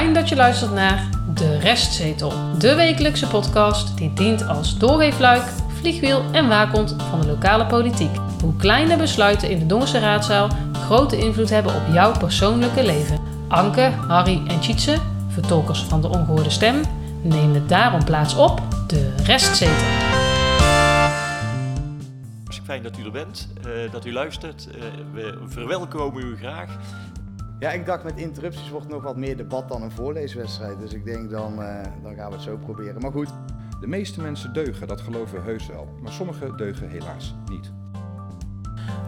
Fijn dat je luistert naar De Restzetel, de wekelijkse podcast die dient als doorweefluik, vliegwiel en waakhond van de lokale politiek. Hoe kleine besluiten in de Dongense raadzaal grote invloed hebben op jouw persoonlijke leven. Anke, Harry en Tjitse, vertolkers van de ongehoorde stem, nemen daarom plaats op De Restzetel. Fijn dat u er bent, uh, dat u luistert. Uh, we verwelkomen u graag. Ja, ik dacht met interrupties wordt nog wat meer debat dan een voorleeswedstrijd. Dus ik denk dan, uh, dan gaan we het zo proberen. Maar goed. De meeste mensen deugen, dat geloven we heus wel. Maar sommigen deugen helaas niet.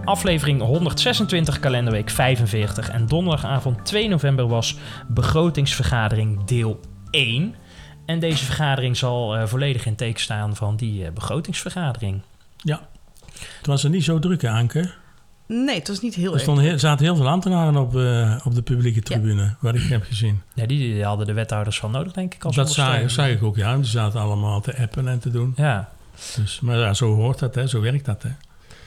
Aflevering 126, kalenderweek 45. En donderdagavond 2 november was begrotingsvergadering deel 1. En deze vergadering zal uh, volledig in teken staan van die uh, begrotingsvergadering. Ja, het was er niet zo druk, Anke. Nee, het was niet heel er stonden heel, zaten heel veel ambtenaren op, uh, op de publieke tribune, ja. wat ik heb gezien. Ja, die, die, hadden de wethouders wel nodig, denk ik. Als dat zag ik ook, ja. Die zaten allemaal te appen en te doen. Ja. Dus, maar ja, zo hoort dat, hè. zo werkt dat. Hè.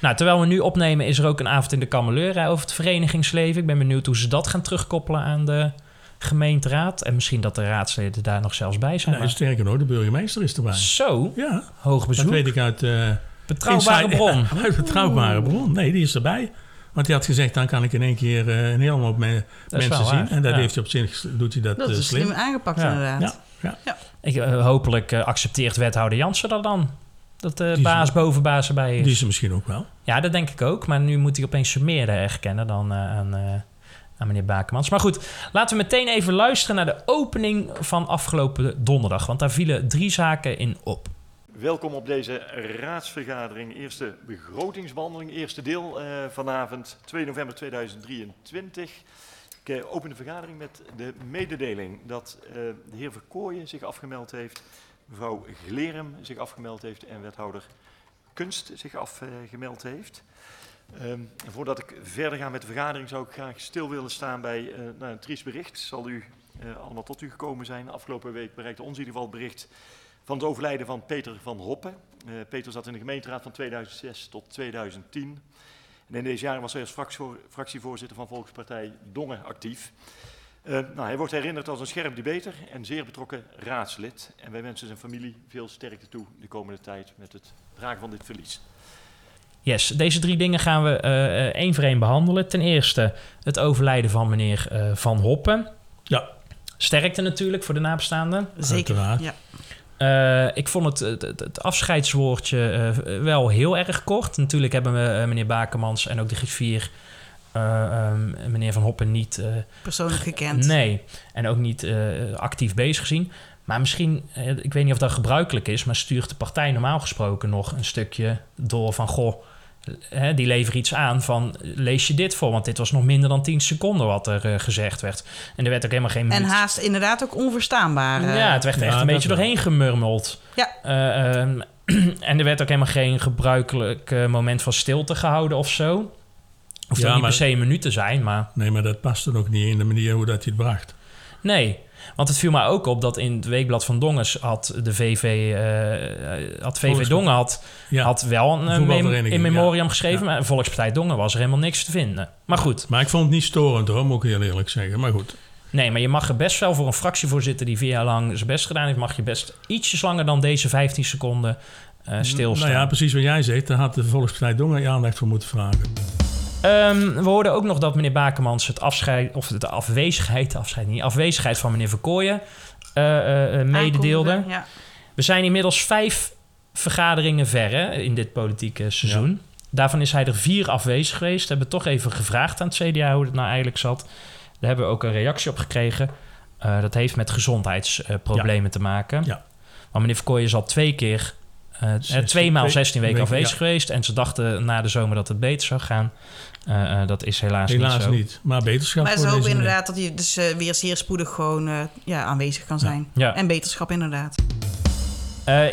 Nou, terwijl we nu opnemen, is er ook een avond in de Kameleur over het verenigingsleven. Ik ben benieuwd hoe ze dat gaan terugkoppelen aan de gemeenteraad. En misschien dat de raadsleden daar nog zelfs bij zijn. Nee, sterker nog, de burgemeester is erbij. Zo? Ja. Hoog bezoek. Dat weet ik uit... Uh, Betrouwbare bron. uit betrouwbare bron. Nee, die is erbij. Want hij had gezegd, dan kan ik in één keer uh, een hele hoop me mensen zien. En dat ja. heeft hij op zich, doet hij dat, dat uh, is slim. slim aangepakt ja. inderdaad. Ja. ja. Ik, uh, hopelijk accepteert wethouder Jansen dat dan. Dat de baas boven baas erbij is. Die is er misschien ook wel. Ja, dat denk ik ook. Maar nu moet hij opeens ze meer herkennen dan aan, aan meneer Bakemans. Maar goed, laten we meteen even luisteren naar de opening van afgelopen donderdag. Want daar vielen drie zaken in op. Welkom op deze raadsvergadering, eerste begrotingsbehandeling, eerste deel uh, vanavond, 2 november 2023. Ik uh, open de vergadering met de mededeling dat uh, de heer Verkooyen zich afgemeld heeft, mevrouw Glerem zich afgemeld heeft en wethouder Kunst zich afgemeld heeft. Um, voordat ik verder ga met de vergadering zou ik graag stil willen staan bij nou, een triest bericht. Zal u allemaal tot u gekomen zijn. Afgelopen week bereikte ons in ieder geval het bericht van het overlijden van Peter van Hoppen. Uh, Peter zat in de gemeenteraad van 2006 tot 2010. En in deze jaren was hij als fractievoorzitter van Volkspartij Dongen actief. Uh, nou, hij wordt herinnerd als een scherp debater en zeer betrokken raadslid. En wij wensen zijn familie veel sterkte toe de komende tijd met het dragen van dit verlies. Yes, deze drie dingen gaan we uh, één voor één behandelen. Ten eerste het overlijden van meneer Van Hoppen. Ja. Sterkte natuurlijk voor de nabestaanden. Zeker, ja. Uh, ik vond het, het, het afscheidswoordje uh, wel heel erg kort. Natuurlijk hebben we uh, meneer Bakermans en ook de griffier, um, meneer Van Hoppen, niet... Persoonlijk gekend. Nee, en ook niet actief bezig gezien. Maar misschien, ik weet niet of dat gebruikelijk is, maar stuurt de partij normaal gesproken nog een stukje door van... Goh, Hè, die leveren iets aan van lees je dit voor? Want dit was nog minder dan 10 seconden wat er uh, gezegd werd. En er werd ook helemaal geen En haast inderdaad ook onverstaanbaar. Uh, ja, het werd er echt een beetje doorheen gemurmeld. Ja. Uh, um, en er werd ook helemaal geen gebruikelijk moment van stilte gehouden of zo. Of ja, niet per se een minuut te zijn, maar... Nee, maar dat past dan ook niet in de manier hoe dat hij het bracht. Nee, want het viel mij ook op dat in het weekblad van Dongens had de VV, uh, had VV Dongen had, ja. had wel een mem in memoriam ja. geschreven, maar Volkspartij Dongen was er helemaal niks te vinden. Maar goed. Maar ik vond het niet storend hoor, moet ik heel eerlijk zeggen. Maar goed. Nee, maar je mag er best wel voor een fractievoorzitter die vier jaar lang zijn best gedaan heeft, mag je best ietsjes langer dan deze 15 seconden uh, stilstaan. Nou ja, precies wat jij zegt, daar had de Volkspartij Dongen je aandacht voor moeten vragen. Um, we hoorden ook nog dat meneer Bakemans het afscheid, of de afwezigheid, de afscheid niet, afwezigheid van meneer Verkooyen uh, uh, mededeelde. Ja. We zijn inmiddels vijf vergaderingen ver hè, in dit politieke seizoen. Ja. Daarvan is hij er vier afwezig geweest. We hebben toch even gevraagd aan het CDA hoe het nou eigenlijk zat. Daar hebben we ook een reactie op gekregen. Uh, dat heeft met gezondheidsproblemen ja. te maken. Ja. Want meneer Verkooyen is al twee keer uh, 16, twee maal 16 weken afwezig ja. geweest. En ze dachten na de zomer dat het beter zou gaan. Uh, uh, dat is helaas, helaas niet zo. niet. Maar beterschap Maar ze hopen inderdaad dat hij dus uh, weer zeer spoedig gewoon ja, aanwezig kan zijn. Ja. Ja. En beterschap inderdaad.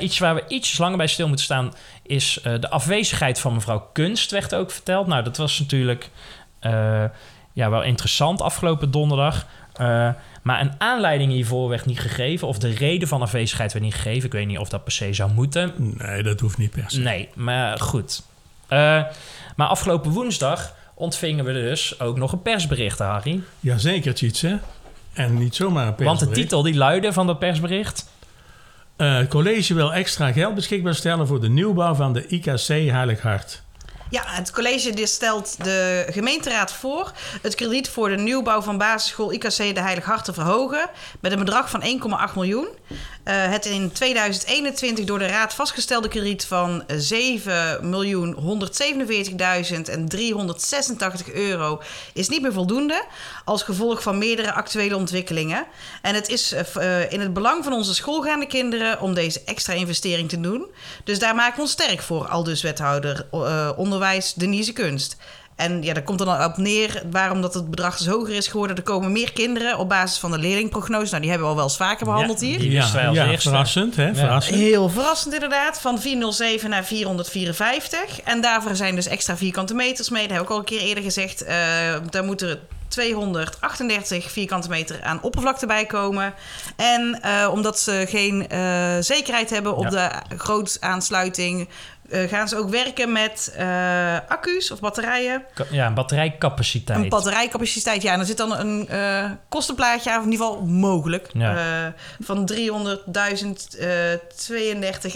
iets waar we iets langer bij stil moeten staan... is de afwezigheid van mevrouw Kunst, werd ook verteld. Nou, dat was natuurlijk ja, wel interessant afgelopen donderdag... Maar een aanleiding hiervoor werd niet gegeven. Of de reden van afwezigheid werd niet gegeven. Ik weet niet of dat per se zou moeten. Nee, dat hoeft niet per se. Nee, maar goed. Uh, maar afgelopen woensdag ontvingen we dus ook nog een persbericht, Harry. Jazeker, Tjitse. En niet zomaar een persbericht. Want de titel die luidde van dat persbericht... Uh, het college wil extra geld beschikbaar stellen voor de nieuwbouw van de IKC Heilig Hart. Ja, het college stelt de gemeenteraad voor het krediet voor de nieuwbouw van basisschool IKC de Heilig Hart te verhogen met een bedrag van 1,8 miljoen. Uh, het in 2021 door de raad vastgestelde krediet van 7.147.386 euro is niet meer voldoende als gevolg van meerdere actuele ontwikkelingen. En het is uh, in het belang van onze schoolgaande kinderen om deze extra investering te doen. Dus daar maken we ons sterk voor, al dus wethouder uh, onderwijs Denise Kunst. En ja, daar komt er dan op neer waarom dat het bedrag dus hoger is geworden. Er komen meer kinderen op basis van de leerlingprognose. Nou, die hebben we al wel eens vaker behandeld ja, hier. Die ja, ja, eerste. verrassend, hè? Ja. Verrassend. Heel verrassend inderdaad. Van 407 naar 454. En daarvoor zijn dus extra vierkante meters mee. Dat heb ik al een keer eerder gezegd. Uh, daar moeten er 238 vierkante meter aan oppervlakte bij komen. En uh, omdat ze geen uh, zekerheid hebben op de grootaansluiting... Uh, gaan ze ook werken met uh, accu's of batterijen. Ja, een batterijcapaciteit. Een batterijcapaciteit, ja. En er zit dan een uh, kostenplaatje aan, of in ieder geval mogelijk. Ja. van 300.032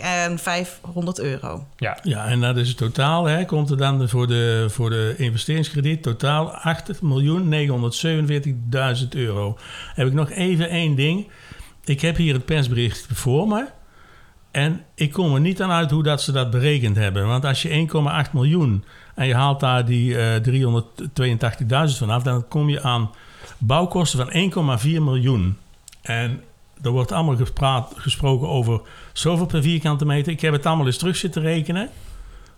en 500 euro. Ja, ja en dat is het totaal. Hè, komt er dan voor de, voor de investeringskrediet totaal 8.947.000 euro. Heb ik nog even één ding. Ik heb hier het persbericht voor me. En ik kom er niet aan uit hoe dat ze dat berekend hebben. Want als je 1,8 miljoen en je haalt daar die uh, 382.000 vanaf, dan kom je aan bouwkosten van 1,4 miljoen. En er wordt allemaal gepraat, gesproken over zoveel per vierkante meter. Ik heb het allemaal eens terug zitten rekenen.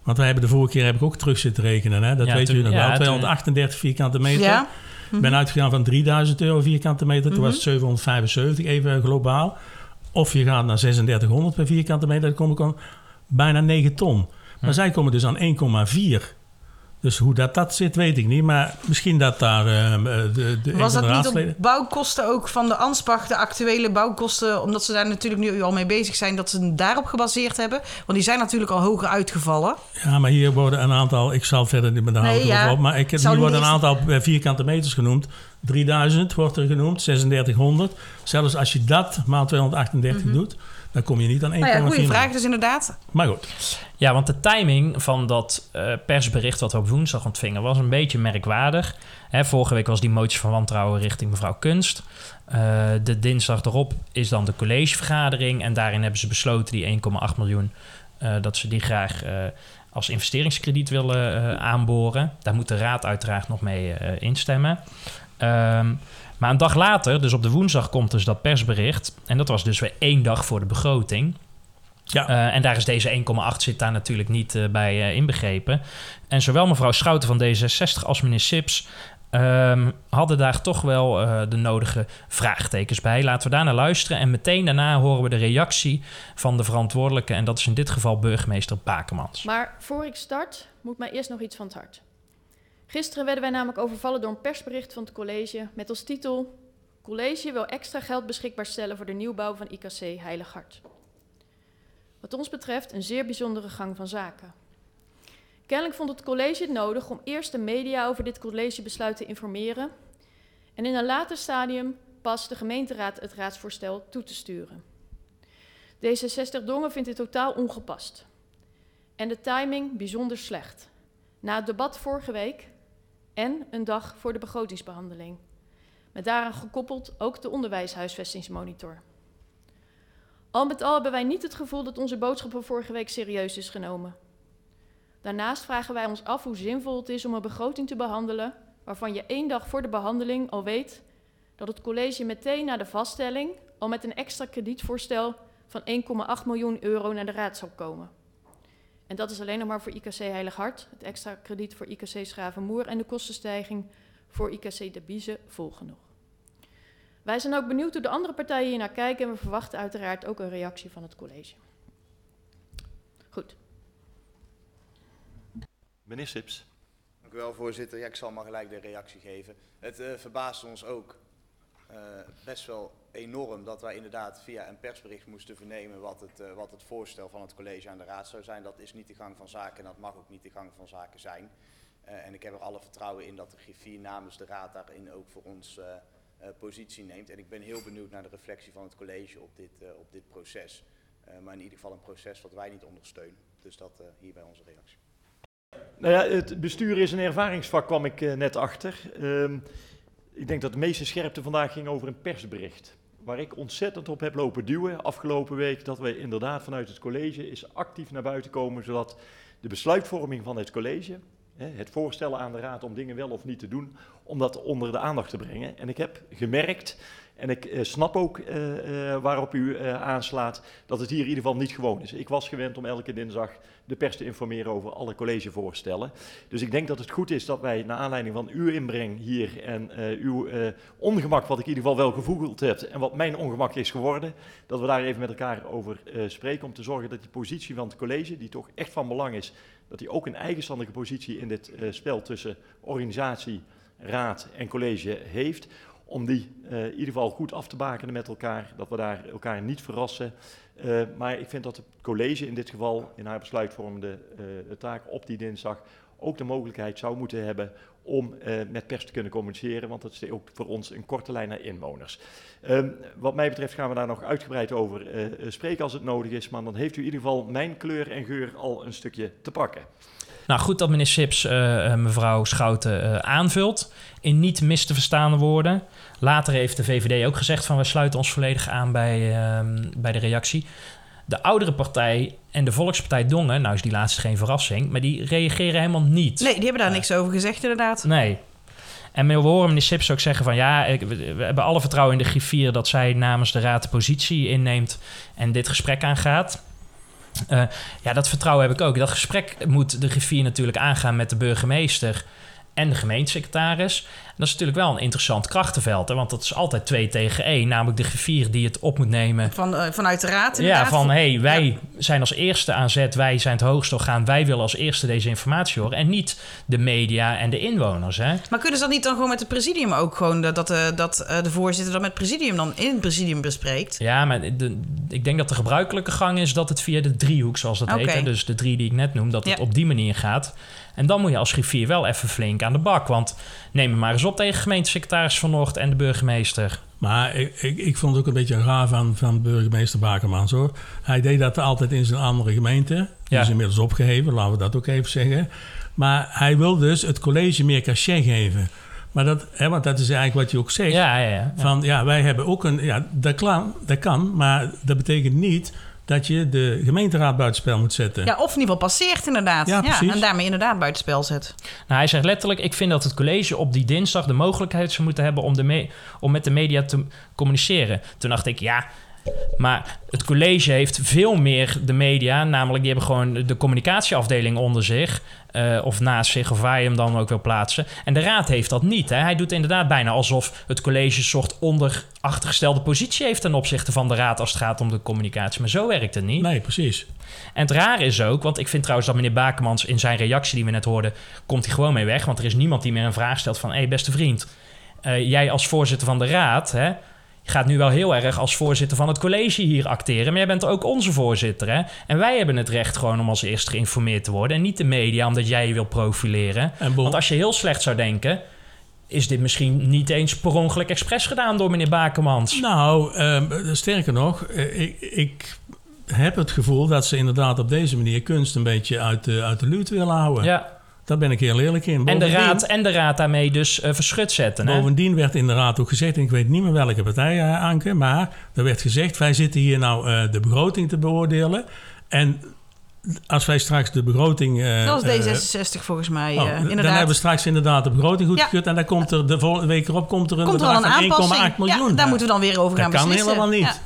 Want we hebben de vorige keer heb ik ook terug zitten rekenen. Hè? Dat Ja, weet u nog ja, wel. toen- 238 vierkante meter. Ja. Ik ben uitgegaan van 3000 euro vierkante meter. Toen was het 775 even globaal. Of je gaat naar 3600 per vierkante meter. Dan kom ik aan bijna 9 ton. Maar zij komen dus aan 1,4. Dus hoe dat, dat zit, weet ik niet. Maar misschien dat daar eh, de, de, een Was de dat niet op bouwkosten ook van de Ansbach, de actuele bouwkosten, omdat ze daar natuurlijk nu al mee bezig zijn, dat ze daarop gebaseerd hebben? Want die zijn natuurlijk al hoger uitgevallen. Ja, maar hier worden een aantal... Ik zal verder niet met de Nee, houden ja. op. Maar ik, hier worden een aantal eh, vierkante meters genoemd. 3000 wordt er genoemd, 3600. Zelfs als je dat maal 238 doet, dan kom je niet aan 1,4 Nou ja, goede miljoen. vraag dus inderdaad. Maar goed. Ja, want de timing van dat eh, persbericht wat we op woensdag ontvingen was een beetje merkwaardig. Hè, vorige week was die motie van wantrouwen richting mevrouw Kunst. Eh, de dinsdag erop is dan de collegevergadering. En daarin hebben ze besloten die 1,8 miljoen, eh, dat ze die graag eh, als investeringskrediet willen eh, aanboren. Daar moet de raad uiteraard nog mee eh, instemmen. Ehm, maar een dag later, dus op de woensdag, komt dus dat persbericht. En dat was dus weer één dag voor de begroting. Ja. Eh, en daar is deze 1,8 zit daar natuurlijk niet eh, bij eh, inbegrepen. En zowel mevrouw Schouten van D66 als meneer Sips ehm, hadden daar toch wel eh, de nodige vraagtekens bij. Laten we daar naar luisteren. En meteen daarna horen we de reactie van de verantwoordelijke. En dat is in dit geval burgemeester Bakemans. Maar voor ik start, moet mij eerst nog iets van het hart. Gisteren werden wij namelijk overvallen door een persbericht van het college met als titel: College wil extra geld beschikbaar stellen voor de nieuwbouw van IKC Heilig Hart. Wat ons betreft een zeer bijzondere gang van zaken. Kennelijk vond het college het nodig om eerst de media over dit collegebesluit te informeren en in een later stadium pas de gemeenteraad het raadsvoorstel toe te sturen. D66 Dongen vindt dit totaal ongepast en de timing bijzonder slecht. Na het debat vorige week en een dag voor de begrotingsbehandeling. Met daaraan gekoppeld ook de onderwijshuisvestingsmonitor. Al met al hebben wij niet het gevoel dat onze boodschap van vorige week serieus is genomen. Daarnaast vragen wij ons af hoe zinvol het is om een begroting te behandelen waarvan je één dag voor de behandeling al weet dat het college meteen na de vaststelling al met een extra kredietvoorstel van 1,8 miljoen euro naar de raad zal komen. En dat is alleen nog maar voor IKC Heilig Hart, het extra krediet voor IKC Schravenmoer en de kostenstijging voor IKC De Biezen volgen nog. Wij zijn ook benieuwd hoe de andere partijen hier naar kijken en we verwachten uiteraard ook een reactie van het college. Goed. Meneer Sips. Dank u wel, voorzitter. Ja, ik zal maar gelijk de reactie geven. Het eh verbaast ons ook best wel enorm dat wij inderdaad via een persbericht moesten vernemen wat het, eh, wat het voorstel van het college aan de raad zou zijn. Dat is niet de gang van zaken en dat mag ook niet de gang van zaken zijn. Eh, en ik heb er alle vertrouwen in dat de griffier namens de raad daarin ook voor ons eh, eh, positie neemt. En ik ben heel benieuwd naar de reflectie van het college op dit, eh, op dit proces. Eh, maar in ieder geval een proces wat wij niet ondersteunen. Dus dat eh, hierbij onze reactie. Nou ja, het bestuur is een ervaringsvak, kwam ik eh, net achter. Ehm, ik denk dat de meeste scherpte vandaag ging over een persbericht. Waar ik ontzettend op heb lopen duwen afgelopen week, dat we inderdaad vanuit het college is actief naar buiten komen, zodat de besluitvorming van het college, het voorstellen aan de raad om dingen wel of niet te doen, om dat onder de aandacht te brengen. En ik heb gemerkt, en ik eh, snap ook eh, eh, waarop u aanslaat, dat het hier in ieder geval niet gewoon is. Ik was gewend om elke dinsdag de pers te informeren over alle collegevoorstellen. Dus ik denk dat het goed is dat wij, naar aanleiding van uw inbreng hier en uw ongemak, wat ik in ieder geval wel gevoeld heb en wat mijn ongemak is geworden, dat we daar even met elkaar over spreken om te zorgen dat die positie van het college, die toch echt van belang is, dat die ook een eigenstandige positie in dit spel tussen organisatie, raad en college heeft, om die eh, in ieder geval goed af te bakenen met elkaar, dat we daar elkaar niet verrassen. Eh, maar ik vind dat het college in dit geval in haar besluitvormende eh, taak op die dinsdag ook de mogelijkheid zou moeten hebben om met pers te kunnen communiceren, want dat is ook voor ons een korte lijn naar inwoners. Ehm, wat mij betreft gaan we daar nog uitgebreid over spreken als het nodig is, maar dan heeft u in ieder geval mijn kleur en geur al een stukje te pakken. Nou, goed dat meneer Sips eh, eh, mevrouw Schouten eh, aanvult. In niet mis te verstaande woorden. Later heeft de VVD ook gezegd van... we sluiten ons volledig aan bij, ehm, bij de reactie. De oudere partij en de Volkspartij Dongen... nou is die laatste geen verrassing... maar die reageren helemaal niet. Nee, die hebben daar niks over gezegd inderdaad. Nee. En we horen meneer Sips ook zeggen van... ja, we hebben alle vertrouwen in de griffier... dat zij namens de raad de positie inneemt... en dit gesprek aangaat... Eh, ja, dat vertrouwen heb ik ook. Dat gesprek moet de griffier natuurlijk aangaan met de burgemeester en de gemeentesecretaris. Dat is natuurlijk wel een interessant krachtenveld, hè? want dat is altijd twee tegen één. Namelijk de griffier die het op moet nemen. Van, eh, vanuit de raad Ja, van hé, hey, wij zijn als eerste aan zet, wij zijn het hoogste orgaan, wij willen als eerste deze informatie horen. En niet de media en de inwoners. Hè? Maar kunnen ze dat niet dan gewoon met het presidium ook gewoon... dat, dat, eh, dat eh, de voorzitter dat met het presidium dan in het presidium bespreekt? Ja, maar de, ik denk dat de gebruikelijke gang is dat het via de driehoek, zoals dat Oké. heet, hè, dus de drie die ik net noem, dat het op die manier gaat. En dan moet je als griffier wel even flink aan de bak. Want neem het maar eens op tegen gemeentesecretaris Van Noord en de burgemeester. Maar ik, ik, ik vond het ook een beetje raar van, van burgemeester Bakermans hoor. Hij deed dat altijd in zijn andere gemeente. Die Ja. is inmiddels opgeheven, laten we dat ook even zeggen. Maar hij wil dus het college meer cachet geven. Maar dat, hè, want dat is eigenlijk wat je ook zegt. Ja, ja, ja. Van ja, wij hebben ook een. Ja, dat, kan, dat kan, maar dat betekent niet dat je de gemeenteraad buitenspel moet zetten. Ja, of in ieder geval passeert inderdaad. Ja, precies. en daarmee inderdaad buitenspel zet. Nou, hij zegt letterlijk: Ik vind dat het college op die dinsdag de mogelijkheid zou moeten hebben om, de me- om met de media te communiceren. Toen dacht ik: Ja, maar het college heeft veel meer de media, namelijk die hebben gewoon de communicatieafdeling onder zich. eh, of naast zich, of waar je hem dan ook wil plaatsen. En de raad heeft dat niet. Hè. Hij doet inderdaad bijna alsof het college een soort onderachtergestelde positie heeft ten opzichte van de raad als het gaat om de communicatie. Maar zo werkt het niet. Nee, precies. En het rare is ook, want ik vind trouwens dat meneer Bakemans in zijn reactie die we net hoorden, komt hij gewoon mee weg. Want er is niemand die meer een vraag stelt van, hé hey, beste vriend, eh, jij als voorzitter van de raad, hè, gaat nu wel heel erg als voorzitter van het college hier acteren, maar jij bent ook onze voorzitter. Hè? En wij hebben het recht gewoon om als eerste geïnformeerd te worden en niet de media omdat jij je wil profileren. Want als je heel slecht zou denken, is dit misschien niet eens per ongeluk expres gedaan door meneer Bakemans. Nou, ehm, sterker nog, eh, ik, ik heb het gevoel dat ze inderdaad op deze manier kunst een beetje uit de, uit de luwte willen houden. Ja. Daar ben ik heel eerlijk in. En de, raad, en de raad daarmee dus eh, verschut zetten. Hè? Bovendien werd in de raad ook gezegd, en ik weet niet meer welke partij, eh, Anke, maar er werd gezegd, wij zitten hier nou eh, de begroting te beoordelen. En als wij straks de begroting... eh, Dat was eh, D66 volgens mij, oh, eh, Dan inderdaad. hebben we straks inderdaad de begroting goedgekeurd. Ja. En dan komt er de volgende week erop komt er een Komt er bedrag een van 1,8 aanpassing? miljoen. Ja, daar moeten we dan weer over dat gaan kan beslissen. helemaal niet.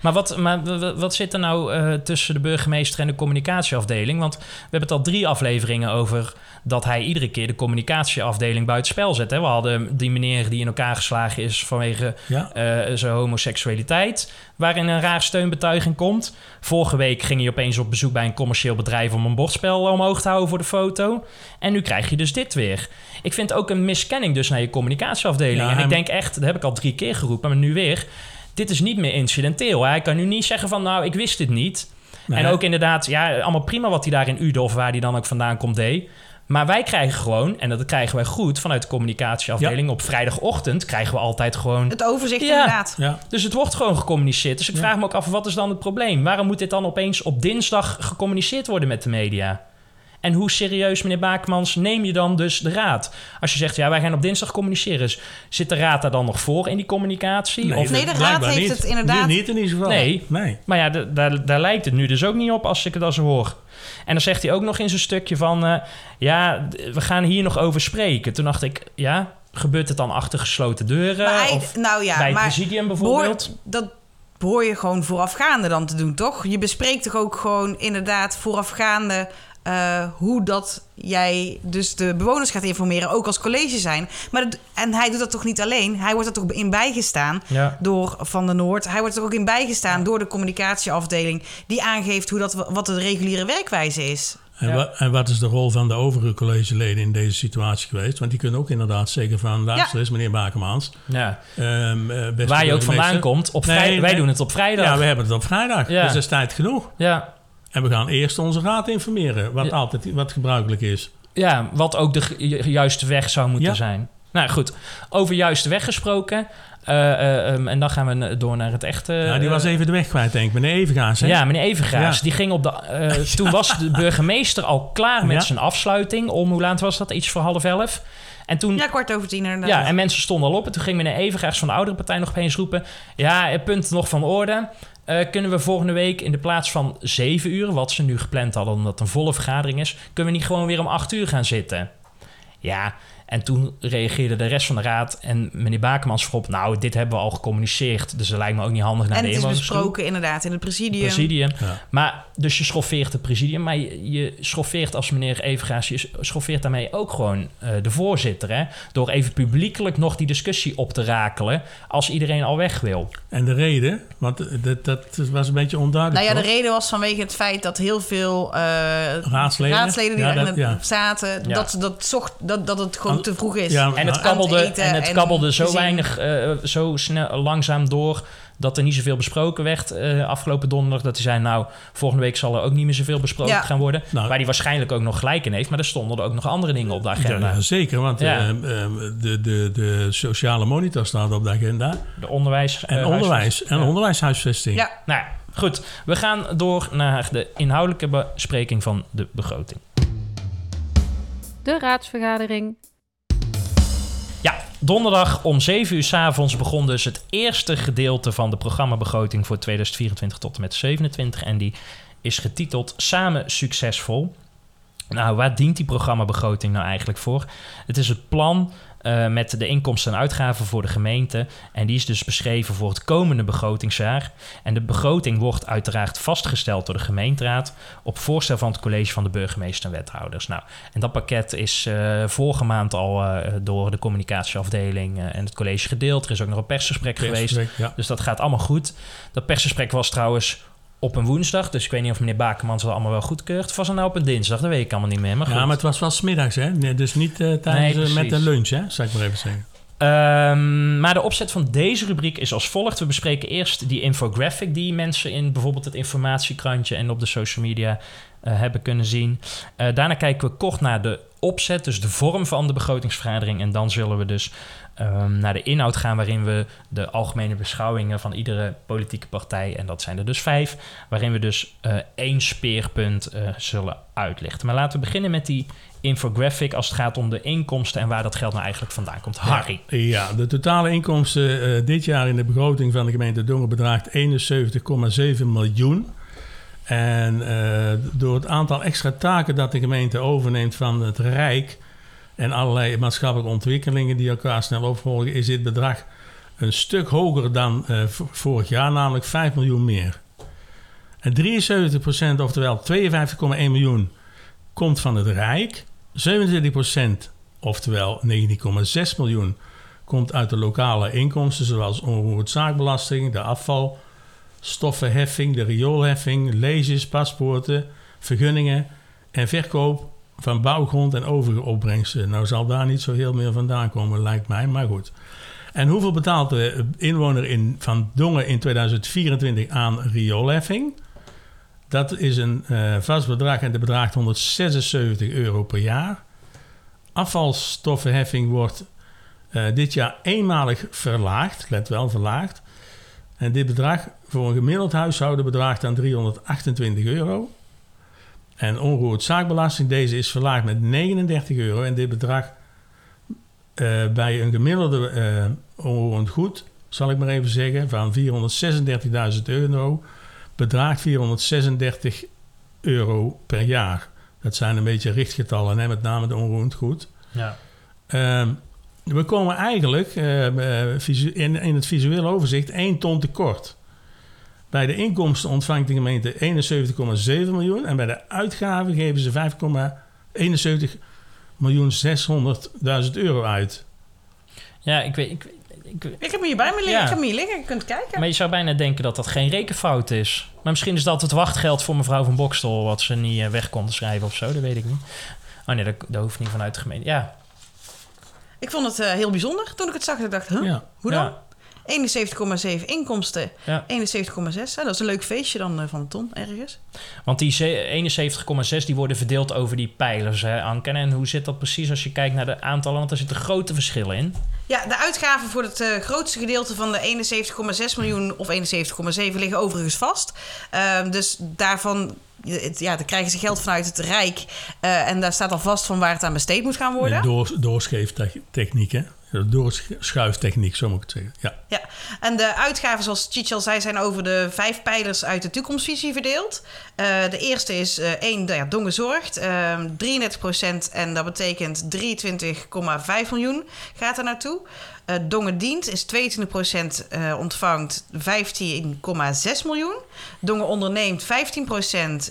Maar, wat, maar wat zit er nou eh, tussen de burgemeester en de communicatieafdeling? Want we hebben het al drie afleveringen over dat hij iedere keer de communicatieafdeling buitenspel zet. Hè? We hadden die meneer die in elkaar geslagen is vanwege Ja. eh, zijn homoseksualiteit, waarin een raar steunbetuiging komt. Vorige week ging hij opeens op bezoek bij een commercieel bedrijf om een bordspel omhoog te houden voor de foto. En nu krijg je dus dit weer. Ik vind ook een miskenning dus naar je communicatieafdeling. Ja, en ik denk echt, dat heb ik al drie keer geroepen, maar nu weer. Dit is niet meer incidenteel. Hij kan nu niet zeggen van, nou, ik wist dit niet. Nee. En ook inderdaad, ja, allemaal prima wat hij daar in Uden of waar hij dan ook vandaan komt deed. Maar wij krijgen gewoon, en dat krijgen wij goed vanuit de communicatieafdeling, op vrijdagochtend krijgen we altijd gewoon. Het overzicht Ja. inderdaad. Ja. Dus het wordt gewoon gecommuniceerd. Dus ik Ja. vraag me ook af, wat is dan het probleem? Waarom moet dit dan opeens op dinsdag gecommuniceerd worden met de media? En hoe serieus, meneer Baakmans, neem je dan dus de raad? Als je zegt, ja, wij gaan op dinsdag communiceren. Dus zit de raad daar dan nog voor in die communicatie? Nee, of, de raad heeft niet. het inderdaad- Niet, niet in ieder geval. Nee. nee. Maar ja, daar, daar lijkt het nu dus ook niet op als ik het als hoor. En dan zegt hij ook nog in zijn stukje van... eh, ja, we gaan hier nog over spreken. Toen dacht ik, ja, gebeurt het dan achter gesloten deuren? Maar hij- of nou ja, bij het maar presidium bijvoorbeeld? dat behoor je gewoon voorafgaande dan te doen, toch? Je bespreekt toch ook gewoon inderdaad voorafgaande eh, hoe dat jij dus de bewoners gaat informeren, ook als college zijn. Maar dat- en hij doet dat toch niet alleen? Hij wordt er toch in bijgestaan Ja. door Van der Noord. Hij wordt er ook in bijgestaan door de communicatieafdeling, die aangeeft hoe dat, wat de reguliere werkwijze is. En, Ja. wa- en wat is de rol van de overige collegeleden in deze situatie geweest? Want die kunnen ook inderdaad zeggen van... luister eens, meneer Bakemans. Ja. ehm, eh, beste Waar je ook vandaan komt. Op Nee, vrij- wij nee. doen het op vrijdag. Ja, we hebben het op vrijdag. Ja. Dus dat is tijd genoeg. ja. En we gaan eerst onze raad informeren. Wat Ja. altijd wat gebruikelijk is. Ja, wat ook de ju- ju- juiste weg zou moeten Ja. zijn. Nou goed, over juiste weg gesproken. Eh, eh, ehm, en dan gaan we door naar het echte... ja, die was eh, even de weg kwijt, denk ik. Meneer Evengaas, hè? Ja, meneer Evengraas. Ja. Die ging op de. eh, toen was de burgemeester al klaar met Ja. zijn afsluiting. Om hoe laat was dat? Iets voor half elf. En toen. Ja, kwart over tien inderdaad. Ja, en mensen stonden al op. En toen ging meneer Evengraas van de oudere partij nog opeens roepen... Ja, punt nog van orde. Eh, kunnen we volgende week in de plaats van zeven uur... wat ze nu gepland hadden omdat het een volle vergadering is... kunnen we niet gewoon weer om acht uur gaan zitten? Ja, en toen reageerde de rest van de raad en meneer Bakemans voorop... nou, dit hebben we al gecommuniceerd, dus dat lijkt me ook niet handig naar en de het is besproken inderdaad in het presidium. Presidium. Ja. Maar, dus je schoffeert het presidium, maar je, je schoffeert als meneer Evengaas, je schoffeert daarmee ook gewoon eh, de voorzitter. Hè? Door even publiekelijk nog die discussie op te rakelen als iedereen al weg wil. En de reden, want dat, dat was een beetje onduidelijk. Nou ja, de reden was vanwege het feit dat heel veel eh, Raadsleden? raadsleden die Ja, daar dat- in het ja. zaten, Ja. dat, dat, zocht, dat, dat het gewoon te vroeg is. Ja, En het nou, kabbelde, het eten en het en kabbelde zo gezien. weinig, eh, zo snel, langzaam door dat er niet zoveel besproken werd eh, afgelopen donderdag. Dat hij zei, nou, volgende week zal er ook niet meer zoveel besproken Ja. gaan worden. Nou. waar hij waarschijnlijk ook nog gelijk in heeft. Maar er stonden er ook nog andere dingen op de agenda. ja, zeker, want Ja. eh, de, de, de sociale monitor staat op de agenda. De onderwijs. En onderwijs. En Ja. onderwijshuisvesting. Ja, Nou goed. We gaan door naar de inhoudelijke bespreking van de begroting. De raadsvergadering. Ja, donderdag om 7 uur s avonds begon dus het eerste gedeelte van de programmabegroting voor 2024 tot en met 27. En die is getiteld Samen Succesvol. Nou, waar dient die programmabegroting nou eigenlijk voor? Het is het plan eh, met de inkomsten en uitgaven voor de gemeente. En die is dus beschreven voor het komende begrotingsjaar. En de begroting wordt uiteraard vastgesteld door de gemeenteraad op voorstel van het college van de burgemeester en wethouders. Nou, en dat pakket is eh, vorige maand al eh, door de communicatieafdeling en het college gedeeld. Er is ook nog een persgesprek geweest. Ja. Dus dat gaat allemaal goed. Dat persgesprek was trouwens op een woensdag. Dus ik weet niet of meneer Bakermans het allemaal wel goedkeurt. Of was het nou op een dinsdag? Dat weet ik allemaal niet meer. Maar goed. ja, maar het was wel smiddags, hè? Nee, dus niet eh, tijdens Nee, eh, met een lunch, hè? Zal ik maar even zeggen. Ehm, maar de opzet van deze rubriek is als volgt. We bespreken eerst die infographic die mensen in bijvoorbeeld het informatiekrantje en op de social media eh, hebben kunnen zien. Daarna kijken we kort naar de opzet, dus de vorm van de begrotingsvergadering. En dan zullen we dus ehm, naar de inhoud gaan, waarin we de algemene beschouwingen van iedere politieke partij, en dat zijn er dus vijf, waarin we dus eh, één speerpunt eh, zullen uitlichten. Maar laten we beginnen met die infographic als het gaat om de inkomsten en waar dat geld nou eigenlijk vandaan komt. Harry. Ja, de totale inkomsten eh, dit jaar in de begroting van de gemeente Dongen bedraagt 71,7 miljoen. En eh, door het aantal extra taken dat de gemeente overneemt van het Rijk en allerlei maatschappelijke ontwikkelingen die elkaar snel opvolgen, is dit bedrag een stuk hoger dan eh, vorig jaar, namelijk 5 miljoen meer. En 73%, oftewel 52,1 miljoen, komt van het Rijk. 27%, oftewel 19,6 miljoen, komt uit de lokale inkomsten, zoals onroerend zaakbelasting, de afval, stoffenheffing, de rioolheffing, leges, paspoorten, vergunningen en verkoop van bouwgrond en overige opbrengsten. Nou zal daar niet zo heel meer vandaan komen, lijkt mij, maar goed. En hoeveel betaalt de inwoner in, van Dongen in 2024 aan rioolheffing? Dat is een eh, vast bedrag en dat bedraagt 176 euro per jaar. afvalstoffenheffing wordt eh, dit jaar eenmalig verlaagd. Let wel, verlaagd. En dit bedrag voor een gemiddeld huishouden bedraagt dan 328 euro. En onroerend zaakbelasting, deze is verlaagd met 39 euro. En dit bedrag eh, bij een gemiddelde eh onroerend goed, zal ik maar even zeggen, van 436.000 euro, bedraagt 436 euro per jaar. Dat zijn een beetje richtgetallen, hè, met name de onroerend goed. Ja. Ehm, we komen eigenlijk eh, eh, in, in het visuele overzicht 1 ton tekort. Bij de inkomsten ontvangt de gemeente 71,7 miljoen en bij de uitgaven geven ze 5,71 miljoen 600.000 euro uit. Ja, ik weet... Ik, ik, Ik heb hem hierbij me liggen. Ja. Ik heb hem hier liggen. Je kunt kijken. maar je zou bijna denken dat dat geen rekenfout is. Maar misschien is dat het wachtgeld voor mevrouw van Bokstel... wat ze niet eh, weg kon schrijven of zo, dat weet ik niet. Oh nee, dat, dat hoeft niet vanuit de gemeente. Ja, Ik vond het eh, heel bijzonder toen ik het zag. Ik dacht, huh? Ja. hoe dan? Ja. 71,7 inkomsten. Ja. 71,6. hè, Dat is een leuk feestje dan eh, van een ton ergens. Want die ze- 71,6 die worden verdeeld over die pijlers, hè, Anke. En hoe zit dat precies als je kijkt naar de aantallen? Want er zitten grote verschillen in. Ja, de uitgaven voor het eh, grootste gedeelte van de 71,6 miljoen of 71,7 liggen overigens vast. Ehm, dus daarvan, het- ja, dan krijgen ze geld vanuit het Rijk. eh, en daar staat al vast van waar het aan besteed moet gaan worden. Door, doorscheeftechniek, hè? Doorschuiftechniek, zo moet ik het zeggen. Ja. Ja, en de uitgaven, zoals Chichi al zei, zijn over de vijf pijlers uit de toekomstvisie verdeeld. Eh, de eerste is eh één, ja, Dongen zorgt, ehm 33% en dat betekent 23,5 miljoen gaat er naartoe. Eh Dongen dient is 22% eh, ontvangt 15,6 miljoen. Dongen onderneemt 15%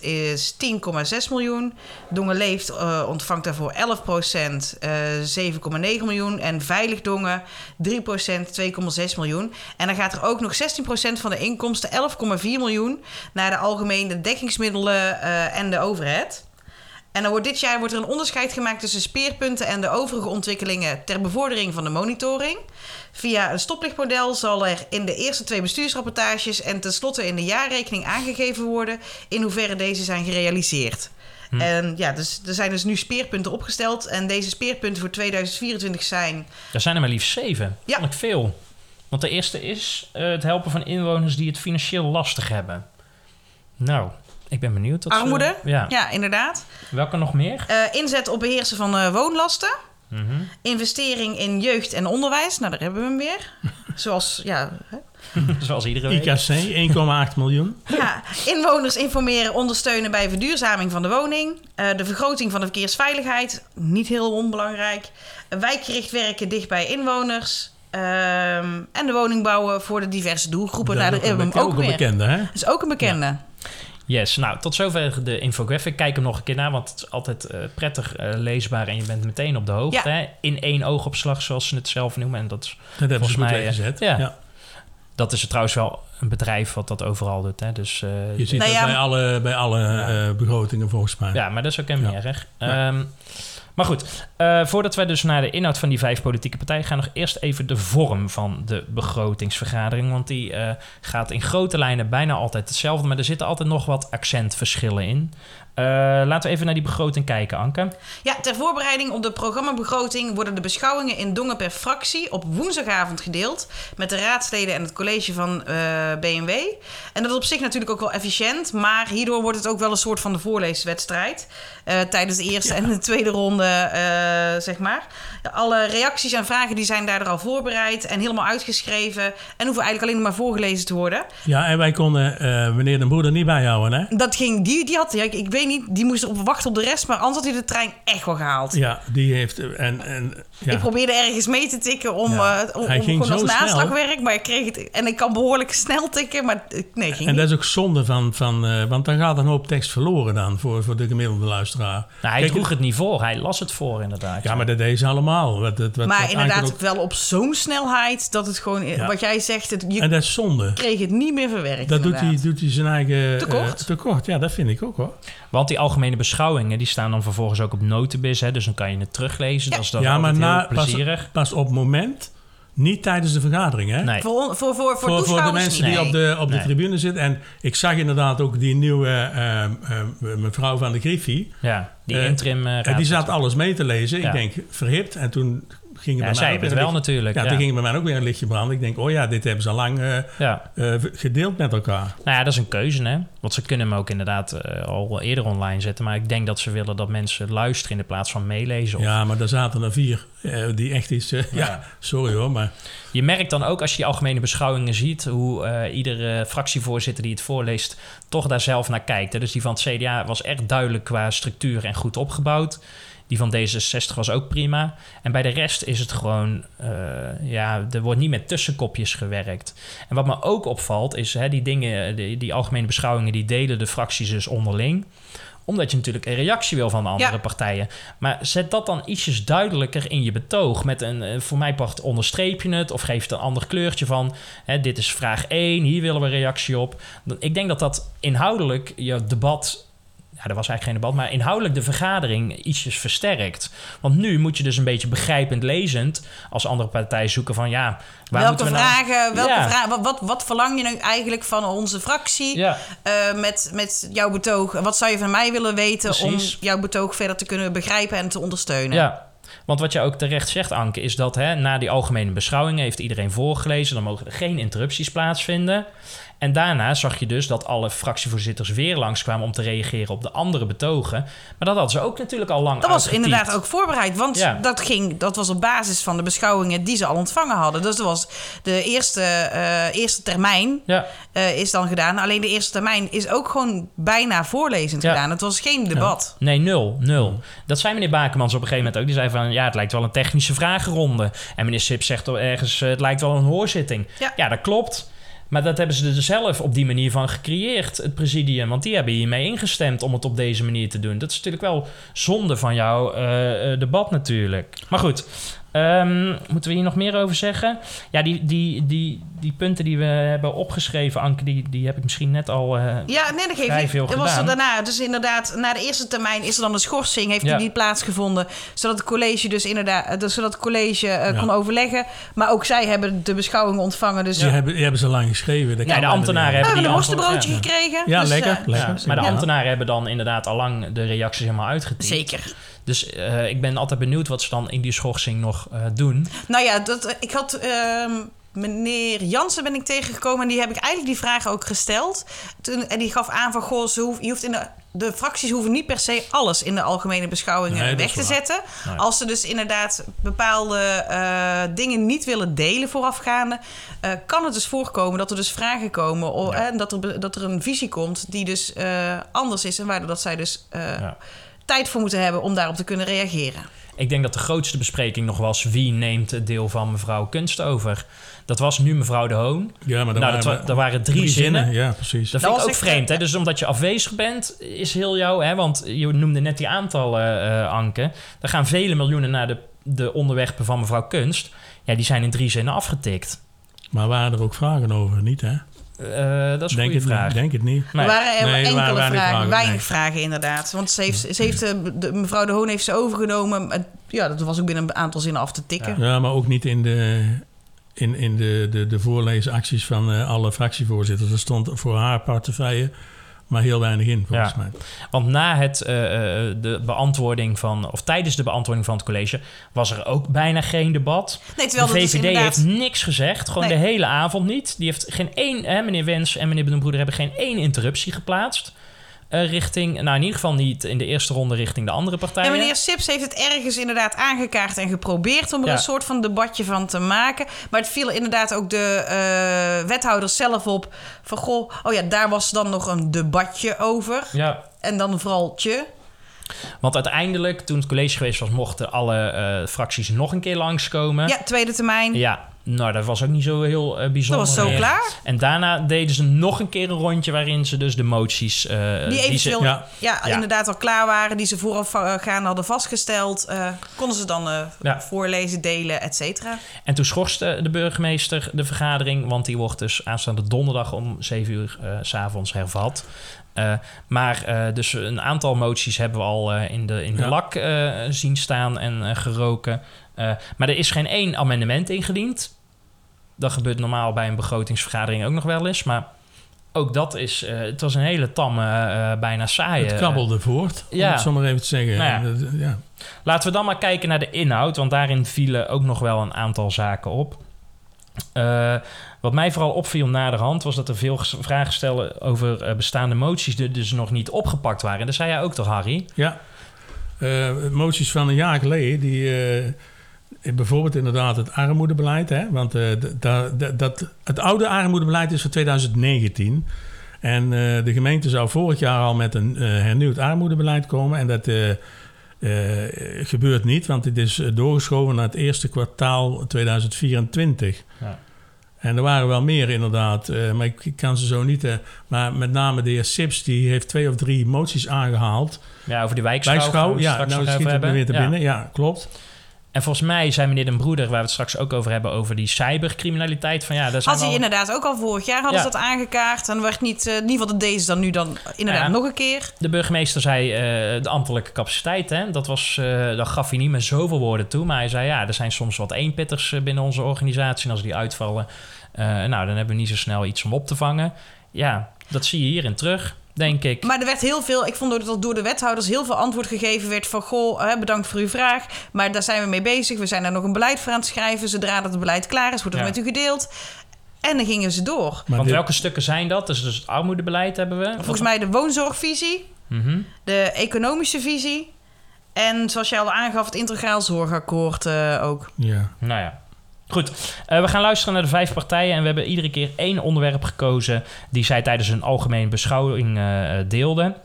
is 10,6 miljoen. Dongen leeft eh, ontvangt daarvoor 11% eh 7,9 miljoen. En Veilig Dongen 3% 2,6 miljoen. En dan gaat er ook nog 16% van de inkomsten, 11,4 miljoen, naar de algemene dekkingsmiddelen eh, en de overheid. En dan wordt dit jaar wordt er een onderscheid gemaakt tussen speerpunten en de overige ontwikkelingen ter bevordering van de monitoring. Via een stoplichtmodel zal er in de eerste twee bestuursrapportages en tenslotte in de jaarrekening aangegeven worden in hoeverre deze zijn gerealiseerd. En ja, dus er zijn dus nu speerpunten opgesteld. En deze speerpunten voor 2024 zijn Er zijn er maar liefst zeven. Ja. Vond ik veel. Want de eerste is eh, het helpen van inwoners die het financieel lastig hebben. Nou, ik ben benieuwd. Tot, eh, armoede. ja. ja, inderdaad. Welke nog meer? Eh, inzet op beheersen van eh, woonlasten. Mhm. Investering in jeugd en onderwijs. Nou, daar hebben we hem weer. Zoals, ja, hè. Zoals iedere week. IKC 1,8 miljoen. ja, inwoners informeren, ondersteunen bij verduurzaming van de woning. Eh, de vergroting van de verkeersveiligheid, niet heel onbelangrijk. Wijkgericht werken dicht bij inwoners. Ehm, en de woning bouwen voor de diverse doelgroepen. Nou, Dat daar is hebben we hem ook een weer. bekende, hè? Dat is ook een bekende. Yes, nou, tot zover de infographic. Kijk hem nog een keer naar, want het is altijd eh, prettig eh, leesbaar en je bent meteen op de hoogte. Ja. Hè? In één oogopslag, zoals ze het zelf noemen. En dat is, Dat hebben ze Volgens mij, weggezet. ja. Ja. dat is er trouwens wel een bedrijf wat dat overal doet. Hè? Dus, eh, Je ziet Nou dat ja, bij alle, bij alle Ja. eh, begrotingen volgens mij. Ja, maar dat is ook helemaal Ja. niet erg. Nee. Maar goed, eh, voordat wij dus naar de inhoud van die vijf politieke partijen gaan, nog eerst even de vorm van de begrotingsvergadering. Want die eh, gaat in grote lijnen bijna altijd hetzelfde, maar er zitten altijd nog wat accentverschillen in. Eh, laten we even naar die begroting kijken, Anke. Ja, ter voorbereiding op de programmabegroting worden de beschouwingen in Dongen per fractie op woensdagavond gedeeld met de raadsleden en het college van eh, BMW. En dat is op zich natuurlijk ook wel efficiënt, maar hierdoor wordt het ook wel een soort van de voorleeswedstrijd eh, tijdens de eerste en de tweede ronde, eh, zeg maar. Alle reacties en vragen die zijn daardoor al voorbereid en helemaal uitgeschreven en hoeven eigenlijk alleen nog maar voorgelezen te worden. Ja, en wij konden eh, meneer de Broeder niet bijhouden, hè? Dat ging, die, die had, ja, ik, ik weet niet, die moest erop wachten op de rest, maar anders had hij de trein echt wel gehaald. Ja, die heeft... En, en, ja. Ik probeerde ergens mee te tikken om, Ja. eh, om, Hij om ging gewoon als zo snel. naslagwerk, maar ik kreeg het en ik kan behoorlijk snel tikken, maar eh, nee, ging en niet. dat is ook zonde van... van eh, want dan gaat een hoop tekst verloren dan voor, voor de gemiddelde luisteraar. Nou, hij Kijk, droeg het niet voor, hij las het voor inderdaad. Ja, maar dat deed ze allemaal. Wat, wat, wat, maar wat inderdaad ook- wel op zo'n snelheid dat het gewoon, Ja. wat jij zegt, het, je En dat is zonde. kreeg het niet meer verwerkt. Dat doet hij, doet hij zijn eigen... Tekort. tekort, ja, dat vind ik ook hoor. Want die algemene beschouwingen, die staan dan vervolgens ook op Notenbiz, hè, dus dan kan je het teruglezen. Ja. Dat is dan ja, maar na, pas, plezierig. pas op het moment Niet tijdens de vergadering, hè? Nee. Voor, voor, voor, voor, voor, voor de mensen niet. die op de, op de Nee. tribune zitten. En ik zag inderdaad ook die nieuwe eh, eh, mevrouw van de Griffie. Ja, die Eh, interim uh, En die zat alles mee te lezen. Ja. Ik denk, verhipt. En toen ging Ja, bij zij mij hebben het wel licht- natuurlijk. Ja, Ja, toen ging bij mij ook weer een lichtje branden. Ik denk, oh ja, dit hebben ze al lang eh, ja. eh, gedeeld met elkaar. Nou ja, dat is een keuze, hè. Want ze kunnen hem ook inderdaad eh, al eerder online zetten. Maar ik denk dat ze willen dat mensen luisteren in de plaats van meelezen. Of- Ja, maar daar zaten er vier die echt iets... ja. Sorry hoor, maar... Je merkt dan ook als je die algemene beschouwingen ziet... hoe iedere fractievoorzitter die het voorleest... toch daar zelf naar kijkt. Hè. Dus die van het CDA was echt duidelijk qua structuur en goed opgebouwd. Die van D66 was ook prima. En bij de rest is het gewoon... eh, ja, er wordt niet met tussenkopjes gewerkt. En wat me ook opvalt is... Hè, die dingen, die, die algemene beschouwingen... die delen de fracties dus onderling omdat je natuurlijk een reactie wil van de andere Ja. partijen. Maar zet dat dan ietsjes duidelijker in je betoog. Met een, eh, voor mij part onderstreep je het of geef het een ander kleurtje van. Hè, dit is vraag 1, hier willen we reactie op. Ik denk dat dat inhoudelijk je debat. Ja, er was eigenlijk geen debat, maar inhoudelijk de vergadering ietsjes versterkt. Want nu moet je dus een beetje begrijpend lezend als andere partij zoeken van ja, waar welke we nou... vragen, welke Ja. vragen wat, wat, verlang je nu eigenlijk van onze fractie Ja, eh, met, met jouw betoog? Wat zou je van mij willen weten Precies. om jouw betoog verder te kunnen begrijpen en te ondersteunen? Ja, want wat je ook terecht zegt, Anke, is dat hè, na die algemene beschouwingen heeft iedereen voorgelezen. Dan mogen er geen interrupties plaatsvinden. En daarna zag je dus dat alle fractievoorzitters weer langskwamen om te reageren op de andere betogen. Maar dat hadden ze ook natuurlijk al lang Dat was inderdaad ook voorbereid, want Ja. dat, ging, dat was op basis van de beschouwingen die ze al ontvangen hadden. Dus dat was de eerste, eh, eerste termijn Ja, eh, is dan gedaan. Alleen de eerste termijn is ook gewoon bijna voorlezend Ja. gedaan. Het was geen debat. nee, nul, nul. Dat zei meneer Bakemans op een gegeven moment ook. Die zei van, ja, het lijkt wel een technische vragenronde. En meneer Sip zegt ergens, eh, het lijkt wel een hoorzitting. Ja. ja, dat klopt. Maar dat hebben ze er zelf op die manier van gecreëerd, het presidium. Want die hebben hiermee ingestemd om het op deze manier te doen. Dat is natuurlijk wel zonde van jouw eh, eh, debat natuurlijk. Maar goed, ehm, moeten we hier nog meer over zeggen? Ja, die, die, die, die punten die we hebben opgeschreven, Anke, die, die heb ik misschien net al... eh, Ja, nee, dat geeft veel Er was er daarna, dus inderdaad, na de eerste termijn is er dan een schorsing, heeft Ja. die niet plaatsgevonden, zodat het college dus inderdaad, eh, dus zodat het college eh, Ja. kon overleggen. Maar ook zij hebben de beschouwingen ontvangen, dus Die, hebben, die hebben ze lang geschreven. dat Ja, de ambtenaren we hebben hebben een worstenbroodje ja. gekregen. Ja, dus, lekker. lekker. Ja, maar de Ja. ambtenaren hebben dan inderdaad al lang de reacties helemaal uitgetypt. Zeker. Dus eh, ik ben altijd benieuwd wat ze dan in die schorsing nog eh, doen. Nou ja, dat, eh, ik had ehm, meneer Jansen ben ik tegengekomen en die heb ik eigenlijk die vraag ook gesteld. Toen, en die gaf aan van, goh, ze hoef, je hoeft in de, de fracties hoeven niet per se alles in de algemene beschouwingen Nee, weg te zetten. Nee. Als ze dus inderdaad bepaalde eh, dingen niet willen delen voorafgaande, eh, kan het dus voorkomen dat er dus vragen komen Ja. en dat er, dat er een visie komt die dus eh, anders is en waardoor dat zij dus eh, Ja. Tijd voor moeten hebben om daarop te kunnen reageren. Ik denk dat de grootste bespreking nog was... wie neemt het deel van mevrouw Kunst over? Dat was nu mevrouw De Hoon. Ja, maar nou, dat, wa- er waren drie, zinnen. Ja, precies. Dat Dat vind ik ook vreemd. Hè? Dus omdat je afwezig bent, is heel jouw... Hè? Want je noemde net die aantallen, eh Anke. Er gaan vele miljoenen naar de, de onderwerpen van mevrouw Kunst. Ja, die zijn in drie zinnen afgetikt. Maar waren er ook vragen over? Niet, hè? Eh, dat is een Denk goede het, vraag. niet, denk het niet. Nee. Er waren er Nee, er enkele waren vragen, vragen, weinig nee. vragen inderdaad. Want ze heeft, ze heeft, eh, de, mevrouw De Hoon heeft ze overgenomen. En Ja, dat was ook binnen een aantal zinnen af te tikken. Ja, maar ook niet in de, in, in de, de, de voorleesacties van eh, alle fractievoorzitters. Er stond voor haar portefeuille maar heel weinig in, volgens Ja. mij. Want na het, eh, eh, de beantwoording van, of tijdens de beantwoording van het college, was er ook bijna geen debat. Nee, De dus VVD inderdaad... heeft niks gezegd, gewoon Nee. de hele avond niet. Die heeft geen één, hè, meneer Wens en meneer Benoembroeder hebben geen één interruptie geplaatst. Eh, richting, nou in ieder geval niet in de eerste ronde richting de andere partijen. meneer Sips heeft het ergens inderdaad aangekaart en geprobeerd om er Ja. een soort van debatje van te maken. Maar het viel inderdaad ook de eh wethouders zelf op van goh, oh ja, daar was dan nog een debatje over. Ja, En dan vooral tje. want uiteindelijk, toen het college geweest was, mochten alle eh, fracties nog een keer langskomen. Ja, tweede termijn. Ja, nou dat was ook niet zo heel eh, dat bijzonder. was zo meer. klaar. En daarna deden ze nog een keer een rondje waarin ze dus de moties... eh, Die ze- eventueel ja. ja. Ja. inderdaad al klaar waren, die ze voorafgaand hadden vastgesteld, eh, konden ze dan eh, Ja. voorlezen, delen, et cetera. En toen schorste de burgemeester de vergadering, want die wordt dus aanstaande donderdag om 7 uur eh, s s'avonds hervat. Eh, maar eh, dus een aantal moties hebben we al eh, in de, in de Ja. lak zien staan en geroken. Maar er is geen één amendement ingediend. Dat gebeurt normaal bij een begrotingsvergadering ook nog wel eens. Maar ook dat is... het was een hele tamme, bijna saaie... Het kabbelde voort, om ja. het zo maar even te zeggen. Nou ja. Laten we dan maar kijken naar de inhoud, want daarin vielen ook nog wel een aantal zaken op. Eh, wat mij vooral opviel na de hand was dat er veel vragen stelden over eh, bestaande moties die dus nog niet opgepakt waren. Dat zei jij ook toch, Harry? Ja, Eh, moties van een jaar geleden, die, eh, bijvoorbeeld inderdaad het armoedebeleid. Hè, want eh, d- da- d- dat, het oude armoedebeleid is van 2019. En de gemeente zou vorig jaar al met een hernieuwd armoedebeleid komen. En dat gebeurt niet, want dit is doorgeschoven naar het eerste kwartaal 2024. Ja. En er waren wel meer inderdaad, eh, maar ik, ik kan ze zo niet. eh, maar met name de heer Sips, die heeft twee of drie moties aangehaald. Ja, over die wijkschouw. Wijkschouw, ja, nou schiet het weer te binnen. Ja, klopt. En volgens mij zei meneer Den Broeder, waar we het straks ook over hebben, over die cybercriminaliteit. Van ja, daar zijn Had hij inderdaad ook al vorig jaar hadden Ja. ze dat aangekaart. En werd niet, eh, in ieder geval deze dan nu dan inderdaad Ja. nog een keer. De burgemeester zei eh, de ambtelijke capaciteit. Hè? Dat, was, dat gaf hij niet met zoveel woorden toe. Maar hij zei ja, er zijn soms wat eenpitters binnen onze organisatie. En als die uitvallen, nou, dan hebben we niet zo snel iets om op te vangen. Ja, dat zie je hierin terug, denk ik. Maar er werd heel veel, ik vond dat er door de wethouders heel veel antwoord gegeven werd van... goh, hè, bedankt voor uw vraag, maar daar zijn we mee bezig. We zijn daar nog een beleid voor aan het schrijven. Zodra dat het beleid klaar is, wordt het Ja. met u gedeeld. En dan gingen ze door. Maar Want dit- welke stukken zijn dat? Dus, dus het armoedebeleid hebben we. Volgens mij de woonzorgvisie, Mhm. de economische visie... en zoals jij al aangaf, het integraal zorgakkoord eh, ook. ja. Nou ja. Goed, Eh, we gaan luisteren naar de vijf partijen en we hebben iedere keer één onderwerp gekozen die zij tijdens een algemene beschouwing eh, deelden.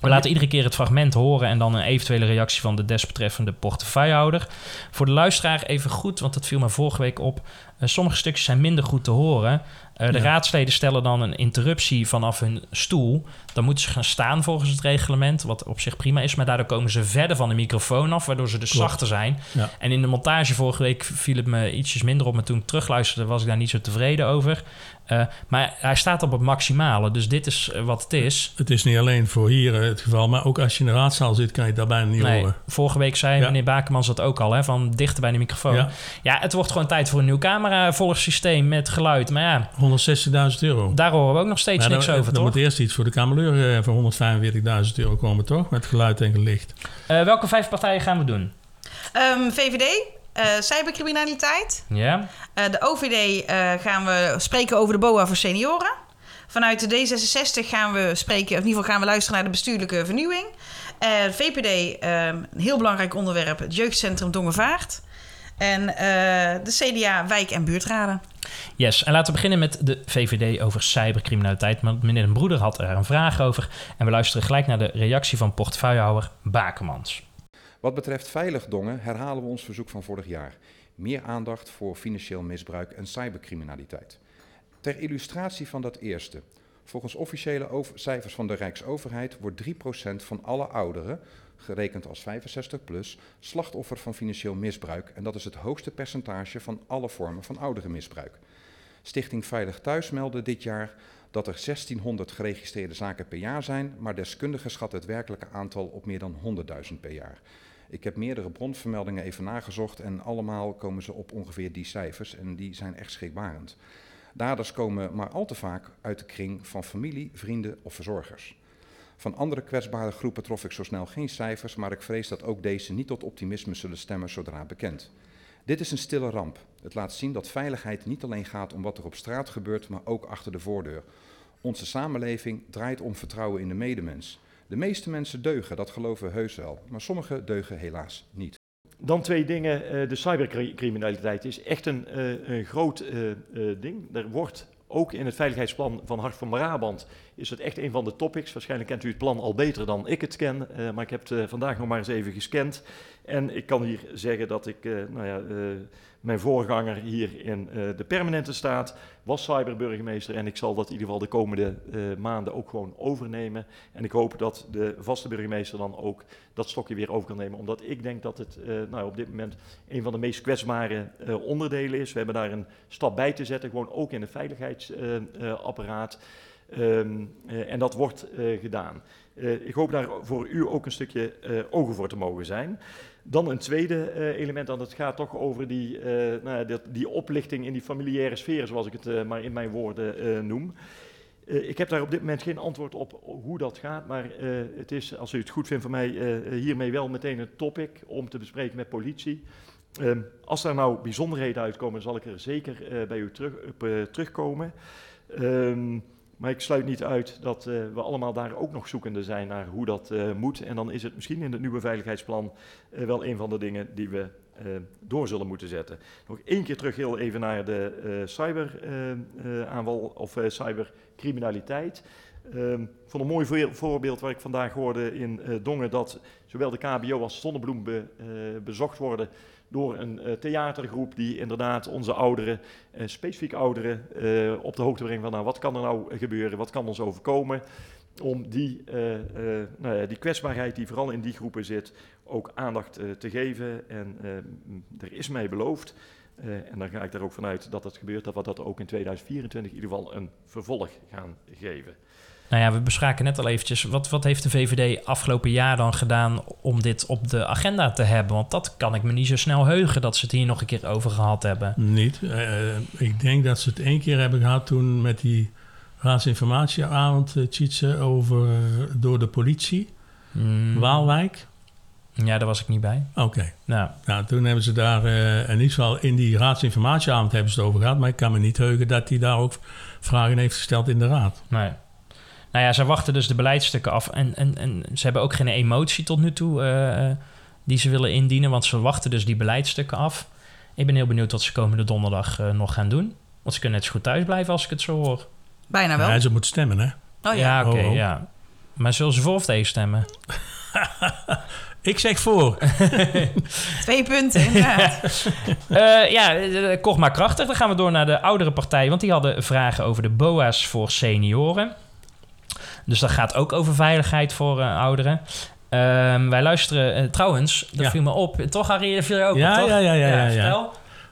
We laten iedere keer het fragment horen en dan een eventuele reactie van de desbetreffende portefeuillehouder. Voor de luisteraar even goed, want dat viel me vorige week op. Eh, sommige stukjes zijn minder goed te horen. Eh, de Ja. raadsleden stellen dan een interruptie vanaf hun stoel. Dan moeten ze gaan staan volgens het reglement, wat op zich prima is. Maar daardoor komen ze verder van de microfoon af, waardoor ze dus Klopt. zachter zijn. Ja. En in de montage vorige week viel het me ietsjes minder op. Maar toen ik terugluisterde was ik daar niet zo tevreden over. Eh, maar hij staat op het maximale, dus dit is eh, wat het is. Het is niet alleen voor hier eh, het geval, maar ook als je in de raadzaal zit, kan je dat bijna niet Nee, horen. vorige week zei Ja. meneer Bakermans dat ook al, hè, van dichter bij de microfoon. Ja. Ja, het wordt gewoon tijd voor een nieuw cameravolgsysteem met geluid. Maar ja, 160.000 euro. daar horen we ook nog steeds Maar niks dan, over, dan toch? moet eerst iets voor de kameleur eh, voor 145.000 euro komen, toch? Met geluid en licht. Eh, welke vijf partijen gaan we doen? Ehm, VVD, eh, cybercriminaliteit. Ja? Eh, de OVD eh, gaan we spreken over de BOA voor senioren. Vanuit de D66 gaan we spreken, of in ieder geval gaan we luisteren naar de bestuurlijke vernieuwing. VPD, ehm, een heel belangrijk onderwerp, het jeugdcentrum Dongevaart. En de CDA, wijk- en buurtraden. Yes, en laten we beginnen met de VVD over cybercriminaliteit. Want meneer Den Broeder had er een vraag over. En we luisteren gelijk naar de reactie van portefeuillehouder Bakermans. Wat betreft veilig dongen herhalen we ons verzoek van vorig jaar. Meer aandacht voor financieel misbruik en cybercriminaliteit. Ter illustratie van dat eerste. Volgens officiële cijfers van de Rijksoverheid wordt 3% van alle ouderen, gerekend als 65 plus, slachtoffer van financieel misbruik. En dat is het hoogste percentage van alle vormen van ouderenmisbruik. Stichting Veilig Thuis meldde dit jaar dat er 1600 geregistreerde zaken per jaar zijn, maar deskundigen schatten het werkelijke aantal op meer dan 100.000 per jaar. Ik heb meerdere bronvermeldingen even nagezocht en allemaal komen ze op ongeveer die cijfers en die zijn echt schrikbarend. Daders komen maar al te vaak uit de kring van familie, vrienden of verzorgers. Van andere kwetsbare groepen trof ik zo snel geen cijfers, maar ik vrees dat ook deze niet tot optimisme zullen stemmen zodra bekend. Dit is een stille ramp. Het laat zien dat veiligheid niet alleen gaat om wat er op straat gebeurt, maar ook achter de voordeur. Onze samenleving draait om vertrouwen in de medemens. De meeste mensen deugen, dat geloven heus wel, maar sommigen deugen helaas niet. Dan twee dingen. Eh, de cybercriminaliteit is echt een, eh, een groot eh, ding. Er wordt ook in het veiligheidsplan van Hart van Brabant is het echt een van de topics. Waarschijnlijk kent u het plan al beter dan ik het ken, maar ik heb het vandaag nog maar eens even gescand. En ik kan hier zeggen dat ik, nou ja, mijn voorganger hier in eh, de permanente staat was cyberburgemeester en ik zal dat in ieder geval de komende eh, maanden ook gewoon overnemen. En ik hoop dat de vaste burgemeester dan ook dat stokje weer over kan nemen, omdat ik denk dat het eh, nou, op dit moment een van de meest kwetsbare onderdelen is. We hebben daar een stap bij te zetten, gewoon ook in het veiligheidsapparaat. Ehm, eh, en dat wordt gedaan. Ik hoop daar voor u ook een stukje ogen voor te mogen zijn. Dan een tweede uh, element, en dat gaat toch over die, uh, nou, dat, die oplichting in die familiaire sfeer, zoals ik het uh, maar in mijn woorden noem. ik heb daar op dit moment geen antwoord op hoe dat gaat, maar het is, als u het goed vindt, voor mij hiermee wel meteen een topic om te bespreken met politie. Um, als daar nou bijzonderheden uitkomen, zal ik er zeker bij u terug, op terugkomen. Um, maar ik sluit niet uit dat uh, we allemaal daar ook nog zoekende zijn naar hoe dat uh, moet. En dan is het misschien in het nieuwe veiligheidsplan uh, wel een van de dingen die we door zullen moeten zetten. Nog één keer terug heel even naar de cyberaanval of cybercriminaliteit. Um, van een mooi voorbeeld waar ik vandaag hoorde in Dongen dat zowel de KBO als Zonnebloem be, bezocht worden door een uh, theatergroep die inderdaad onze ouderen, uh, specifiek ouderen, uh, op de hoogte brengt van nou, wat kan er nou gebeuren, wat kan ons overkomen, om die, nou ja, die kwetsbaarheid die vooral in die groepen zit, ook aandacht te geven. En er is mij beloofd, en dan ga ik er ook vanuit dat dat gebeurt, dat we dat ook in 2024 in ieder geval een vervolg gaan geven. Nou ja, we bespraken net al eventjes. Wat, wat heeft de VVD afgelopen jaar dan gedaan om dit op de agenda te hebben? Want dat kan ik me niet zo snel heugen dat ze het hier nog een keer over gehad hebben. Niet. Uh, ik denk dat ze het één keer hebben gehad toen met die raadsinformatieavond, uh, over door de politie. Mm. Waalwijk. Ja, daar was ik niet bij. Oké. Nou. nou, toen hebben ze daar, uh, in ieder geval in die raadsinformatieavond hebben ze het over gehad. Maar ik kan me niet heugen dat hij daar ook vragen heeft gesteld in de raad. Nee. Nou ja, ze wachten dus de beleidsstukken af. En, en, en ze hebben ook geen emotie tot nu toe uh, die ze willen indienen. Want ze wachten dus die beleidsstukken af. Ik ben heel benieuwd wat ze komende donderdag uh, nog gaan doen. Want ze kunnen net zo goed thuis blijven als ik het zo hoor. Bijna wel. Ja, ze moeten stemmen, hè? Oh ja, ja oké, okay, oh, oh. ja. Maar zullen ze voor of tegen stemmen? Ik zeg voor. Twee punten, inderdaad. uh, ja, kort maar krachtig. Dan gaan we door naar de oudere partij. Want die hadden vragen over de BOA's voor senioren. Dus dat gaat ook over veiligheid voor uh, ouderen. Um, wij luisteren uh, trouwens, dat ja. viel me op. Toch, Harry, viel je ook ja, op, toch? Ja, ja, ja. ja, ja.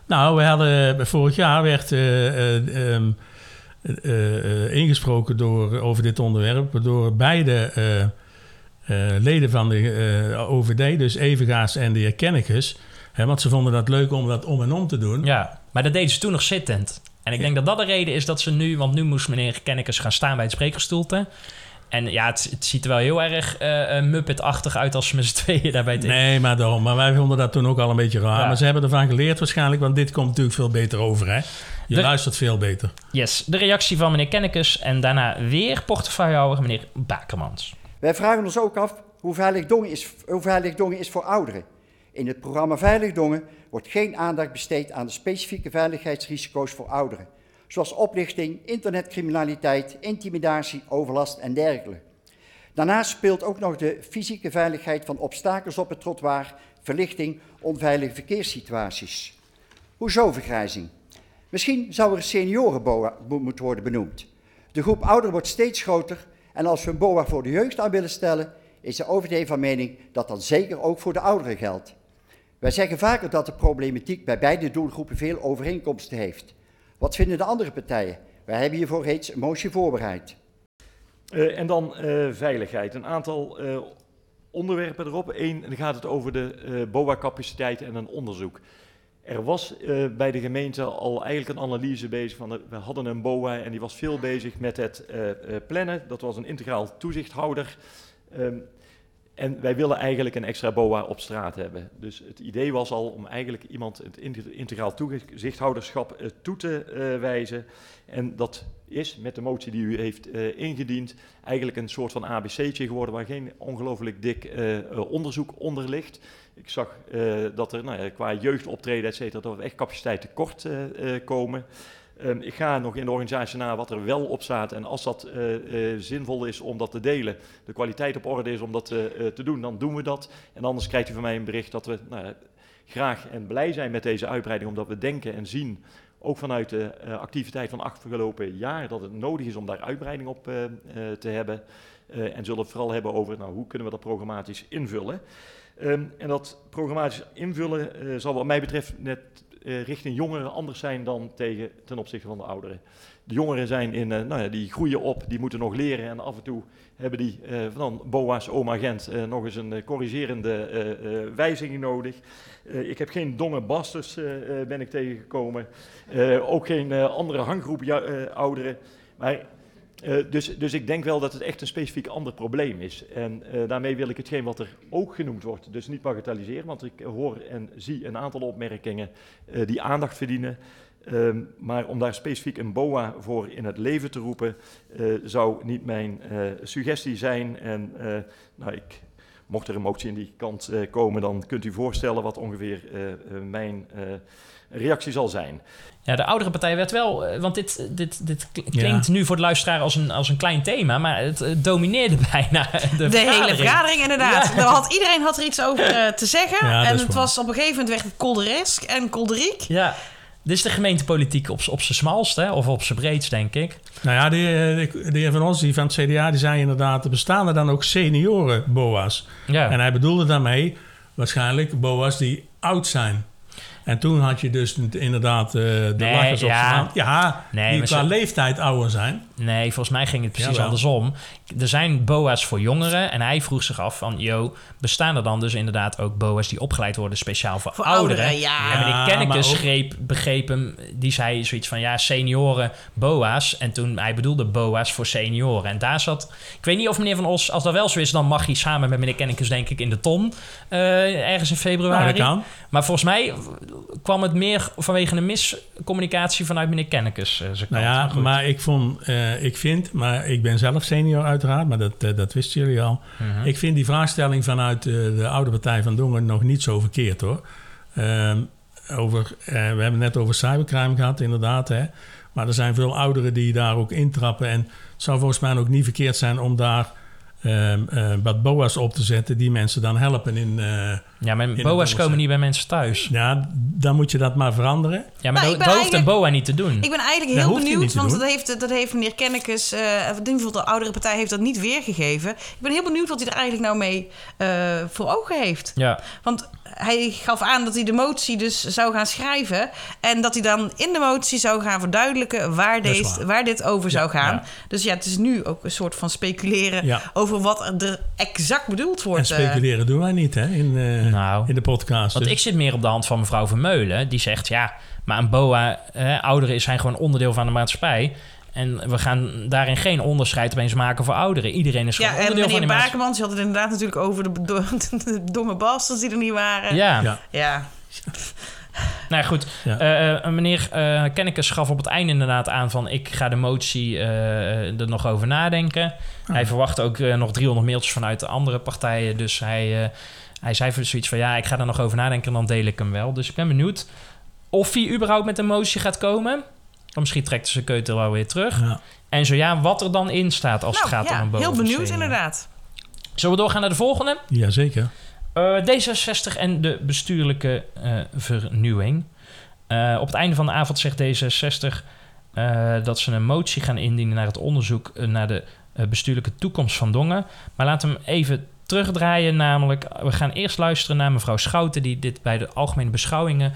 Nou, we hadden vorig jaar werd uh, um, ingesproken door, over dit onderwerp door beide leden van de OVD, dus Evengaas en de heer Kennekes. Hè, want ze vonden dat leuk om dat om en om te doen. Ja, maar dat deden ze toen nog zittend. En ik denk dat dat de reden is dat ze nu... Want nu moest meneer Kennekes gaan staan bij het spreekgestoelte. En ja, het, het, ziet er wel heel erg uh, Muppet-achtig uit als ze met z'n tweeën daarbij tegen. Nee, maar daarom. Maar wij vonden dat toen ook al een beetje raar. Maar ze hebben ervan geleerd waarschijnlijk, want dit komt natuurlijk veel beter over, hè? Je luistert veel beter. Yes, de reactie van meneer Kennekes en daarna weer portefeuillehouder meneer Bakermans. Wij vragen ons ook af hoe veilig Dongen is, hoe veilig Dongen is voor ouderen. In het programma Veilig Dongen wordt geen aandacht besteed aan de specifieke veiligheidsrisico's voor ouderen zoals oplichting, internetcriminaliteit, intimidatie, overlast en dergelijke. Daarnaast speelt ook nog de fysieke veiligheid van obstakels op het trottoir, verlichting, onveilige verkeerssituaties. Hoezo vergrijzing? Misschien zou er een seniorenboa moeten worden benoemd. De groep ouderen wordt steeds groter en als we een boa voor de jeugd aan willen stellen, is de OVD van mening dat dat zeker ook voor de ouderen geldt. Wij zeggen vaker dat de problematiek bij beide doelgroepen veel overeenkomsten heeft. Wat vinden de andere partijen? Wij hebben hiervoor reeds een motie voorbereid. Uh, en dan uh, veiligheid. Een aantal uh, onderwerpen erop. Eén, dan gaat het over de BOA-capaciteit en een onderzoek. Er was bij de gemeente al eigenlijk een analyse bezig van, we hadden een BOA en die was veel bezig met het plannen. Dat was een integraal toezichthouder. Um, en wij willen eigenlijk een extra BOA op straat hebben. Dus het idee was al om eigenlijk iemand het integraal toezichthouderschap uh, toe te uh, wijzen. En dat is met de motie die u heeft uh, ingediend eigenlijk een soort van ABC'tje geworden waar geen ongelooflijk dik onderzoek onder ligt. Ik zag dat er nou ja, qua jeugdoptreden, et cetera, dat er echt capaciteit tekort komen. Um, ik ga nog in de organisatie na wat er wel op staat. En als dat uh, uh, zinvol is om dat te delen, de kwaliteit op orde is om dat uh, te doen, dan doen we dat. En anders krijgt u van mij een bericht dat we nou, graag en blij zijn met deze uitbreiding, omdat we denken en zien, ook vanuit de activiteit van afgelopen jaar, dat het nodig is om daar uitbreiding op te hebben. en zullen het vooral hebben over nou, hoe kunnen we dat programmatisch invullen. Um, en dat programmatisch invullen zal wat mij betreft net eh, richting jongeren anders zijn dan tegen, ten opzichte van de ouderen. De jongeren zijn in, eh, nou ja, die groeien op, die moeten nog leren en af en toe hebben die eh, van BOA's, oma Gent, nog eens een corrigerende wijziging nodig. Ik heb geen donge basters ben ik tegengekomen, ook geen andere hanggroep ouderen. Maar eh, dus, dus ik denk wel dat het echt een specifiek ander probleem is. En eh, daarmee wil ik hetgeen wat er ook genoemd wordt, dus niet bagatelliseren, want ik hoor en zie een aantal opmerkingen eh, die aandacht verdienen. Ehm, maar om daar specifiek een BOA voor in het leven te roepen, zou niet mijn suggestie zijn. En nou, ik, mocht er een motie in die kant komen, dan kunt u voorstellen wat ongeveer mijn reactie zal zijn. Ja, de oudere partij werd wel... eh, Want dit, dit, dit kl- klinkt nu voor de luisteraar als een, als een klein thema... maar het eh, domineerde bijna de, De, hele vergadering. inderdaad. Ja. Er had, iedereen had er iets over eh, te zeggen. Ja, en het waar. was op een gegeven moment werd het kolderesk en kolderiek. Ja, dit is de gemeentepolitiek op, z'n- op zijn smalst, hè? Of op zijn breedst, denk ik. Nou ja, de, de, de heer Van Ons die van het CDA die zei inderdaad... er bestaan er dan ook senioren-BOA's. Ja. En hij bedoelde daarmee waarschijnlijk BOA's die oud zijn. En toen had je dus inderdaad eh, de Nee, lachers op ja. zijn hand. Ja, Nee, die qua ze- leeftijd ouder zijn. Nee, volgens mij ging het precies Jawel. andersom. Er zijn BOA's voor jongeren. En hij vroeg zich af van... Yo, bestaan er dan dus inderdaad ook BOA's die opgeleid worden... speciaal voor, Voor ouderen? ouderen, ja. En meneer Kennekes greep, begreep hem... Die zei zoiets van... Ja, senioren BOA's. En toen hij bedoelde BOA's voor senioren. En daar zat... Ik weet niet of meneer Van Os... Als dat wel zo is, dan mag hij samen met meneer Kennekes... denk ik in de ton. eh, ergens in februari. Nou, dat kan. Maar volgens mij kwam het meer vanwege een miscommunicatie... vanuit meneer Kennekes. eh, Nou kant. ja, maar ik vond, eh, ik vind, maar ik ben zelf senior uiteraard, maar dat, eh, dat wisten jullie al. Mhm. Ik vind die vraagstelling vanuit de oude partij van Dongen nog niet zo verkeerd hoor. Ehm, over, we hebben het net over cybercrime gehad, inderdaad. Hè? Maar er zijn veel ouderen die daar ook intrappen. En het zou volgens mij ook niet verkeerd zijn om daar ehm, eh, wat BOA's op te zetten die mensen dan helpen in. Ja, maar BOA's komen niet bij mensen thuis. Ja, dan moet je dat maar veranderen. Ja, maar Nou, dat, hoeft een BOA niet te doen. Ik ben eigenlijk heel benieuwd, want dat heeft, dat heeft meneer Kennekes, uh, in ieder geval de oudere partij, heeft dat niet weergegeven. Ik ben heel benieuwd wat hij er eigenlijk nou mee eh, voor ogen heeft. Ja, Want hij gaf aan dat hij de motie dus zou gaan schrijven. En dat hij dan in de motie zou gaan verduidelijken waar, deze, waar. waar dit over zou gaan. ja. Dus ja, het is nu ook een soort van speculeren Ja. over wat er exact bedoeld En wordt. eh. speculeren doen wij niet hè, in, eh, Nou, in de podcast. want Dus- ik zit meer op de hand van mevrouw Vermeulen. Die zegt, ja, maar een BOA, eh, ouderen zijn gewoon onderdeel van de maatschappij. En we gaan daarin geen onderscheid opeens maken voor ouderen. Iedereen is gewoon Ja, en onderdeel van meneer die maatschappij. Bakermans had het inderdaad natuurlijk over de, do- de domme bastards die er niet waren. Ja, Ja. Ja. nou ja, goed. Ja. Eh, eh, meneer eh Kennekes gaf op het einde inderdaad aan van... ik ga de motie eh, er nog over nadenken. Hij verwacht ook nog 300 mailtjes vanuit de andere partijen. Dus hij, eh, hij zei voor zoiets van... ja, ik ga er nog over nadenken en dan deel ik hem wel. Dus ik ben benieuwd of hij überhaupt met een motie gaat komen. Of misschien trekt zijn keutel wel weer terug. Ja. En zo ja, wat er dan in staat als het Nou, gaat ja, om een boven. heel benieuwd inderdaad. Zullen we doorgaan naar de volgende? Jazeker. Eh, D66 en de bestuurlijke eh, vernieuwing. Eh, op het einde van de avond zegt D66 eh, dat ze een motie gaan indienen naar het onderzoek naar de eh, bestuurlijke toekomst van Dongen. Maar laat hem even terugdraaien, namelijk we gaan eerst luisteren naar mevrouw Schouten die dit bij de algemene beschouwingen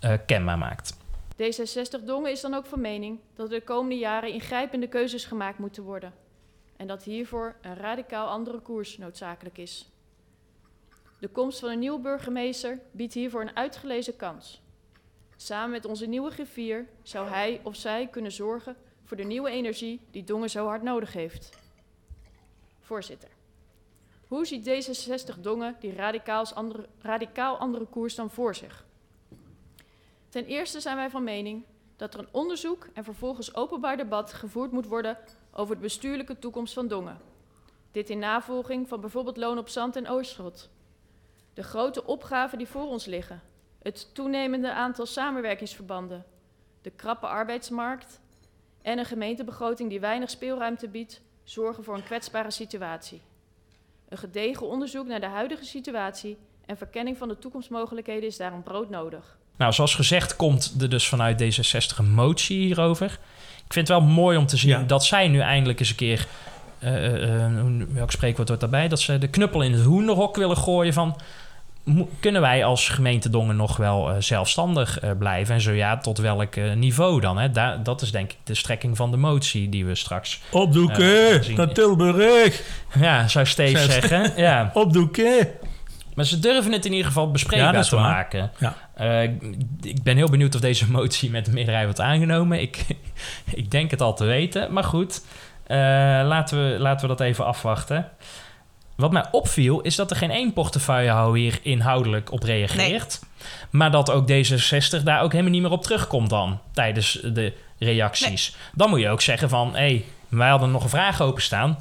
eh, kenbaar maakt. D66 Dongen is dan ook van mening dat er de komende jaren ingrijpende keuzes gemaakt moeten worden. En dat hiervoor een radicaal andere koers noodzakelijk is. De komst van een nieuwe burgemeester biedt hiervoor een uitgelezen kans. Samen met onze nieuwe griffier zou hij of zij kunnen zorgen voor de nieuwe energie die Dongen zo hard nodig heeft. Voorzitter, hoe ziet D66 Dongen die radicaal andere, radicaal andere koers dan voor zich? Ten eerste zijn wij van mening dat er een onderzoek en vervolgens openbaar debat gevoerd moet worden over de bestuurlijke toekomst van Dongen. Dit in navolging van bijvoorbeeld Loon op Zand en Oosterschot. De grote opgaven die voor ons liggen, het toenemende aantal samenwerkingsverbanden, de krappe arbeidsmarkt en een gemeentebegroting die weinig speelruimte biedt, zorgen voor een kwetsbare situatie. Een gedegen onderzoek naar de huidige situatie en verkenning van de toekomstmogelijkheden is daarom broodnodig. Nou, zoals gezegd komt er dus vanuit D66 een motie hierover. Ik vind het wel mooi om te zien Ja. dat zij nu eindelijk eens een keer... eh, eh, eh, hoe- welk spreekwoord wordt daarbij? Dat ze de knuppel in het hoenderhok willen gooien van... kunnen wij als gemeente Dongen nog wel eh, zelfstandig eh, blijven? En zo ja, tot welk eh, niveau dan? Hè? Dat is denk ik de strekking van de motie die we straks... Opdoeken, naar Tilburg. Ja, zou Steve zeggen. Ja. Opdoeken. Maar ze durven het in ieder geval Ja, bespreekbaar is te waar. maken. Ja. Ik ben heel benieuwd of deze motie met de meerderheid wordt aangenomen. Ik, ik denk het al te weten, maar goed. Laten, we, laten we dat even afwachten. Wat mij opviel is dat er geen één portefeuillehouder hier inhoudelijk op reageert. Maar dat ook D66 daar ook helemaal niet meer op terugkomt dan tijdens de reacties. Dan moet je ook zeggen van, hé, hey, wij hadden nog een vraag openstaan.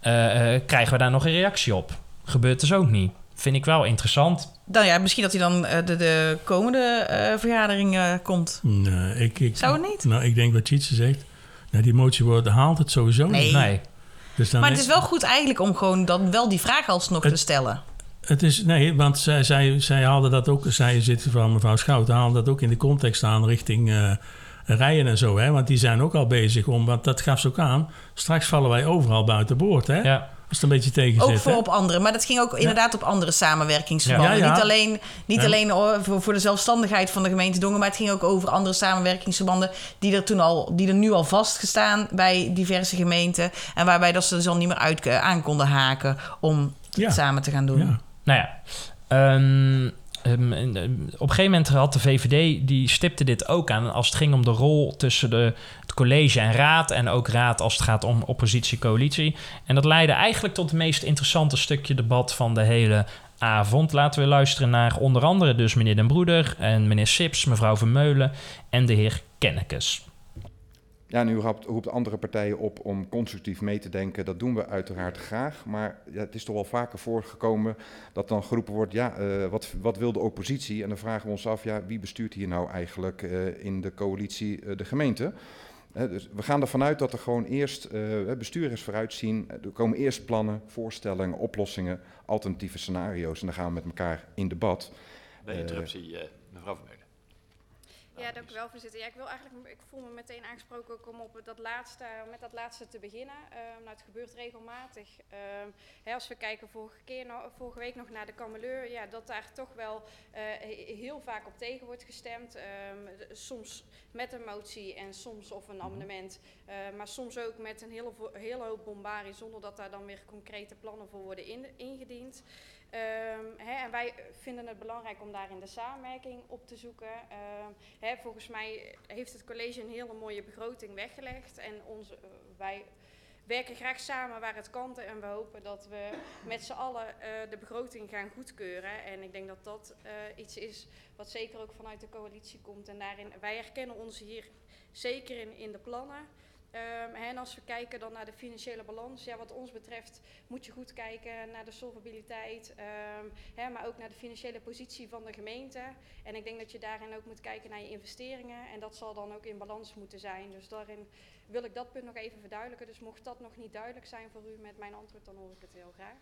Eh, eh, krijgen we daar nog een reactie op? Gebeurt dus ook niet. Vind ik wel interessant. Dan ja, misschien dat hij dan eh, de, de komende eh, vergadering eh, komt. Nee, ik, ik, Zou het niet? Nou, ik denk wat Tjitse zegt. Nou, die motie wordt, haalt het sowieso Nee. niet. Nee. Dus dan Maar het is wel goed eigenlijk om gewoon dan wel die vraag alsnog te stellen. Het is, nee, want zij, zij, zij haalde dat ook, zij zit van mevrouw Schout, haalde dat ook in de context aan richting eh, rijen en zo. Hè? Want die zijn ook al bezig om, want dat gaf ze ook aan, straks vallen wij overal buiten boord. Hè? Ja. Het een beetje tegen Ook voor hè? op andere, maar dat ging ook inderdaad op andere samenwerkingsverbanden. Ja, ja. Niet alleen, niet Ja. alleen voor, voor de zelfstandigheid van de gemeente Dongen, maar het ging ook over andere samenwerkingsverbanden die er, toen al, die er nu al vastgestaan bij diverse gemeenten. En waarbij dat ze dus al niet meer uit, eh, aan konden haken om Ja. het samen te gaan doen. Ja. Nou ja, ehm, ehm, ehm, op een gegeven moment had de VVD, die stipte dit ook aan als het ging om de rol tussen de, college en raad en ook raad als het gaat om oppositie-coalitie. En dat leidde eigenlijk tot het meest interessante stukje debat van de hele avond. Laten we luisteren naar onder andere dus meneer Den Broeder en meneer Sips, mevrouw Vermeulen en de heer Kennekes. Ja, nu roept, roept andere partijen op om constructief mee te denken. Dat doen we uiteraard graag. Maar ja, het is toch wel vaker voorgekomen dat dan geroepen wordt: ja, eh, wat, wat wil de oppositie? En dan vragen we ons af: ja, wie bestuurt hier nou eigenlijk eh, in de coalitie eh, de gemeente? Dus we gaan ervan uit dat er gewoon eerst eh bestuurders vooruitzien. Er komen eerst plannen, voorstellingen, oplossingen, alternatieve scenario's. En dan gaan we met elkaar in debat. Bij Eh, interruptie, eh. Ja, dank u wel, voorzitter. Ja, ik wil eigenlijk, ik voel me meteen aangesproken ook om op dat laatste, met dat laatste te beginnen. Ehm, nou, het gebeurt regelmatig. Ehm, hè, als we kijken vorige, keer, vorige week nog naar de kameleur, ja, dat daar toch wel eh, he- heel vaak op tegen wordt gestemd. Ehm, soms met een motie en soms of een amendement, eh, maar soms ook met een hele, hele hoop bombarie zonder dat daar dan weer concrete plannen voor worden in- ingediend. Ehm, en wij vinden het belangrijk om daarin de samenwerking op te zoeken. Ehm, volgens mij heeft het college een hele mooie begroting weggelegd. En onze, eh, wij werken graag samen waar het kan. En we hopen dat we met z'n allen eh, de begroting gaan goedkeuren. En ik denk dat dat eh, iets is wat zeker ook vanuit de coalitie komt. En daarin, wij herkennen ons hier zeker in, in de plannen. Ehm, en als we kijken dan naar de financiële balans, ja, wat ons betreft moet je goed kijken naar de solvabiliteit, ehm, hè, maar ook naar de financiële positie van de gemeente. En ik denk dat je daarin ook moet kijken naar je investeringen en dat zal dan ook in balans moeten zijn. Dus daarin wil ik dat punt nog even verduidelijken. Dus mocht dat nog niet duidelijk zijn voor u met mijn antwoord, dan hoor ik het heel graag.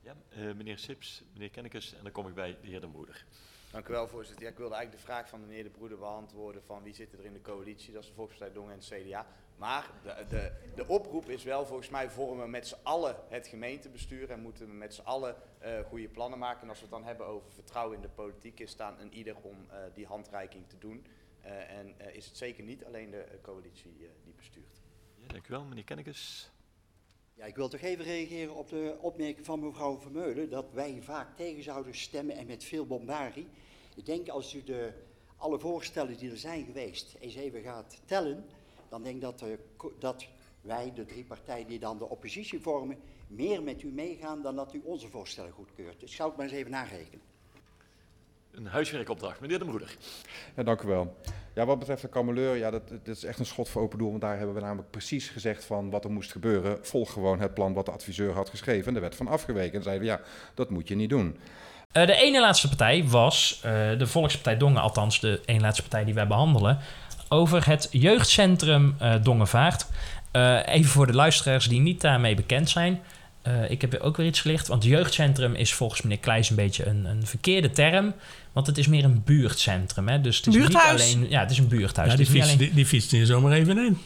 Ja, eh, meneer Sips, meneer Kennekes en dan kom ik bij de heer Den Broeder. Dank u wel, voorzitter. Ja, ik wilde eigenlijk de vraag van de meneer De Broeder beantwoorden van wie zit er in de coalitie. Dat is de Volkspartij Dongen en het CDA. Maar de, de, de oproep is wel, volgens mij vormen we met z'n allen het gemeentebestuur en moeten we met z'n allen eh, goede plannen maken. En als we het dan hebben over vertrouwen in de politiek, is het aan een ieder om eh, die handreiking te doen. Eh, en eh, is het zeker niet alleen de coalitie eh, die bestuurt. Ja, dank u wel, meneer Kennekes. Ja, ik wil toch even reageren op de opmerking van mevrouw Vermeulen dat wij vaak tegen zouden stemmen en met veel bombarie. Ik denk als u de, alle voorstellen die er zijn geweest eens even gaat tellen, dan denk ik dat, de co- dat wij, de drie partijen die dan de oppositie vormen, meer met u meegaan dan dat u onze voorstellen goedkeurt. Dus ik zou het maar eens even narekenen. Een huiswerkopdracht, meneer Den Broeder. Ja, dank u wel. Ja, wat betreft de kameleur, ja, dat, dat is echt een schot voor open doel. Want daar hebben we namelijk precies gezegd van wat er moest gebeuren. Volg gewoon het plan wat de adviseur had geschreven. En daar werd van afgeweken. En zeiden we, ja, dat moet je niet doen. Eh, de ene laatste partij was eh, de Volkspartij Dongen, althans de ene laatste partij die wij behandelen, over het jeugdcentrum eh, Dongenvaart. Eh, even voor de luisteraars die niet daarmee bekend zijn. Eh, ik heb ook weer iets gelicht, want jeugdcentrum is volgens meneer Kleijs een beetje een, een verkeerde term. Want het is meer een buurtcentrum. Hè? Dus het is Buurthuis. niet alleen. Ja, het is een buurthuis. Ja, die fietst, alleen- die, die fietst hier zomaar even in.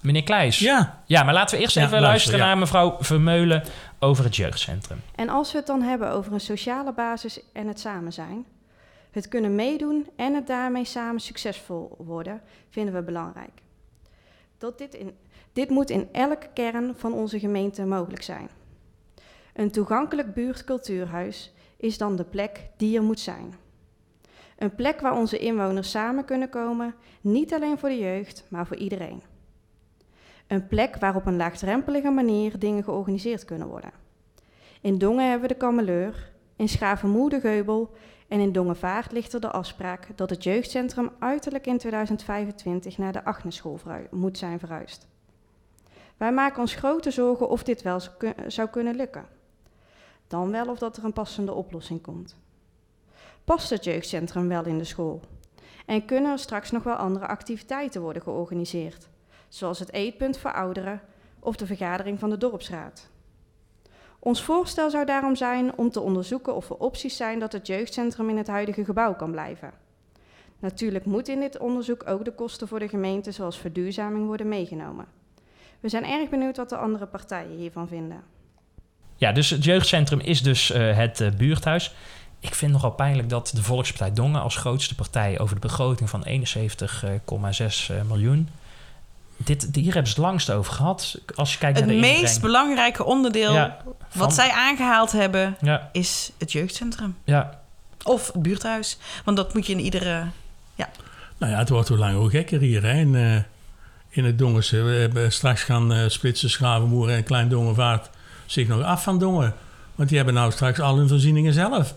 Meneer Kleijs. Ja. Ja, maar laten we eerst Ja, even luister, luisteren ja. naar mevrouw Vermeulen over het jeugdcentrum. En als we het dan hebben over een sociale basis en het samen zijn, het kunnen meedoen en het daarmee samen succesvol worden, vinden we belangrijk. Dat dit, in, dit moet in elke kern van onze gemeente mogelijk zijn. Een toegankelijk buurtcultuurhuis is dan de plek die er moet zijn. Een plek waar onze inwoners samen kunnen komen, niet alleen voor de jeugd, maar voor iedereen. Een plek waar op een laagdrempelige manier dingen georganiseerd kunnen worden. In Dongen hebben we de Kameleur, in Schavenmoe de Geubel en in Dongenvaart ligt er de afspraak dat het jeugdcentrum uiterlijk in 2025 naar de Agnesschool moet zijn verhuisd. Wij maken ons grote zorgen of dit wel zou kunnen lukken. Dan wel of dat er een passende oplossing komt. Past het jeugdcentrum wel in de school? En kunnen er straks nog wel andere activiteiten worden georganiseerd, zoals het eetpunt voor ouderen of de vergadering van de dorpsraad? Ons voorstel zou daarom zijn om te onderzoeken of er opties zijn dat het jeugdcentrum in het huidige gebouw kan blijven. Natuurlijk moet in dit onderzoek ook de kosten voor de gemeente, zoals verduurzaming, worden meegenomen. We zijn erg benieuwd wat de andere partijen hiervan vinden. Ja, dus het jeugdcentrum is dus eh, het eh, buurthuis. Ik vind nogal pijnlijk dat de Volkspartij Dongen als grootste partij over de begroting van 71,6 eh, miljoen. Dit, hier hebben ze het langst over gehad. Als je kijkt Het naar de meest inbreng. belangrijke onderdeel Ja, van- wat zij aangehaald hebben, Ja, is het jeugdcentrum. ja, Of het buurthuis. Want dat moet je in iedere... Nou ja, het wordt hoe langer hoe gekker hier hè, in, eh, in het Dongense. We hebben straks gaan eh Splitsen, Schavenmoer en Klein Dongenvaart zich nog af van Dongen. Want die hebben nou straks al hun voorzieningen zelf.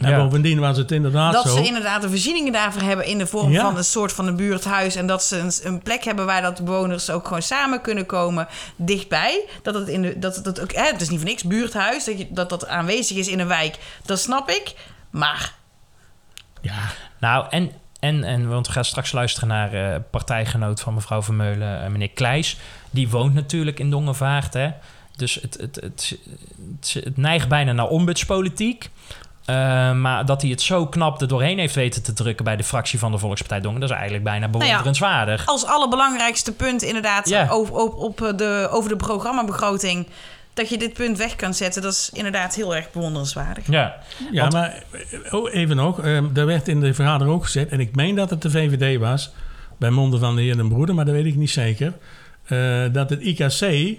En Ja. bovendien was het inderdaad dat zo. ze inderdaad de voorzieningen daarvoor hebben in de vorm Ja. van een soort van een buurthuis. En dat ze een, een plek hebben waar dat bewoners ook gewoon samen kunnen komen dichtbij. Dat het, in de, dat dat ook, hè, het is niet voor niks buurthuis, dat, je, dat dat aanwezig is in een wijk. Dat snap ik. Maar Ja, Nou, en, en, en want we gaan straks luisteren naar eh, partijgenoot van mevrouw Vermeulen, eh, meneer Kleijs. Die woont natuurlijk in Dongenvaart, hè. Dus het, het, het, het, het neigt bijna naar ombudspolitiek. Eh, maar dat hij het zo knap er doorheen heeft weten te drukken bij de fractie van de Volkspartij Dongen, dat is eigenlijk bijna ja, bewonderenswaardig. als allerbelangrijkste punt inderdaad Ja. over, op, op de, over de programmabegroting... dat je dit punt weg kan zetten, dat is inderdaad heel erg bewonderenswaardig. Ja, ja Want- maar eh, oh, even nog. eh, er werd in de vergadering ook gezet, en ik meen dat het de VVD was, bij monden van de heer Den Broeder, maar dat weet ik niet zeker, eh, dat het IKC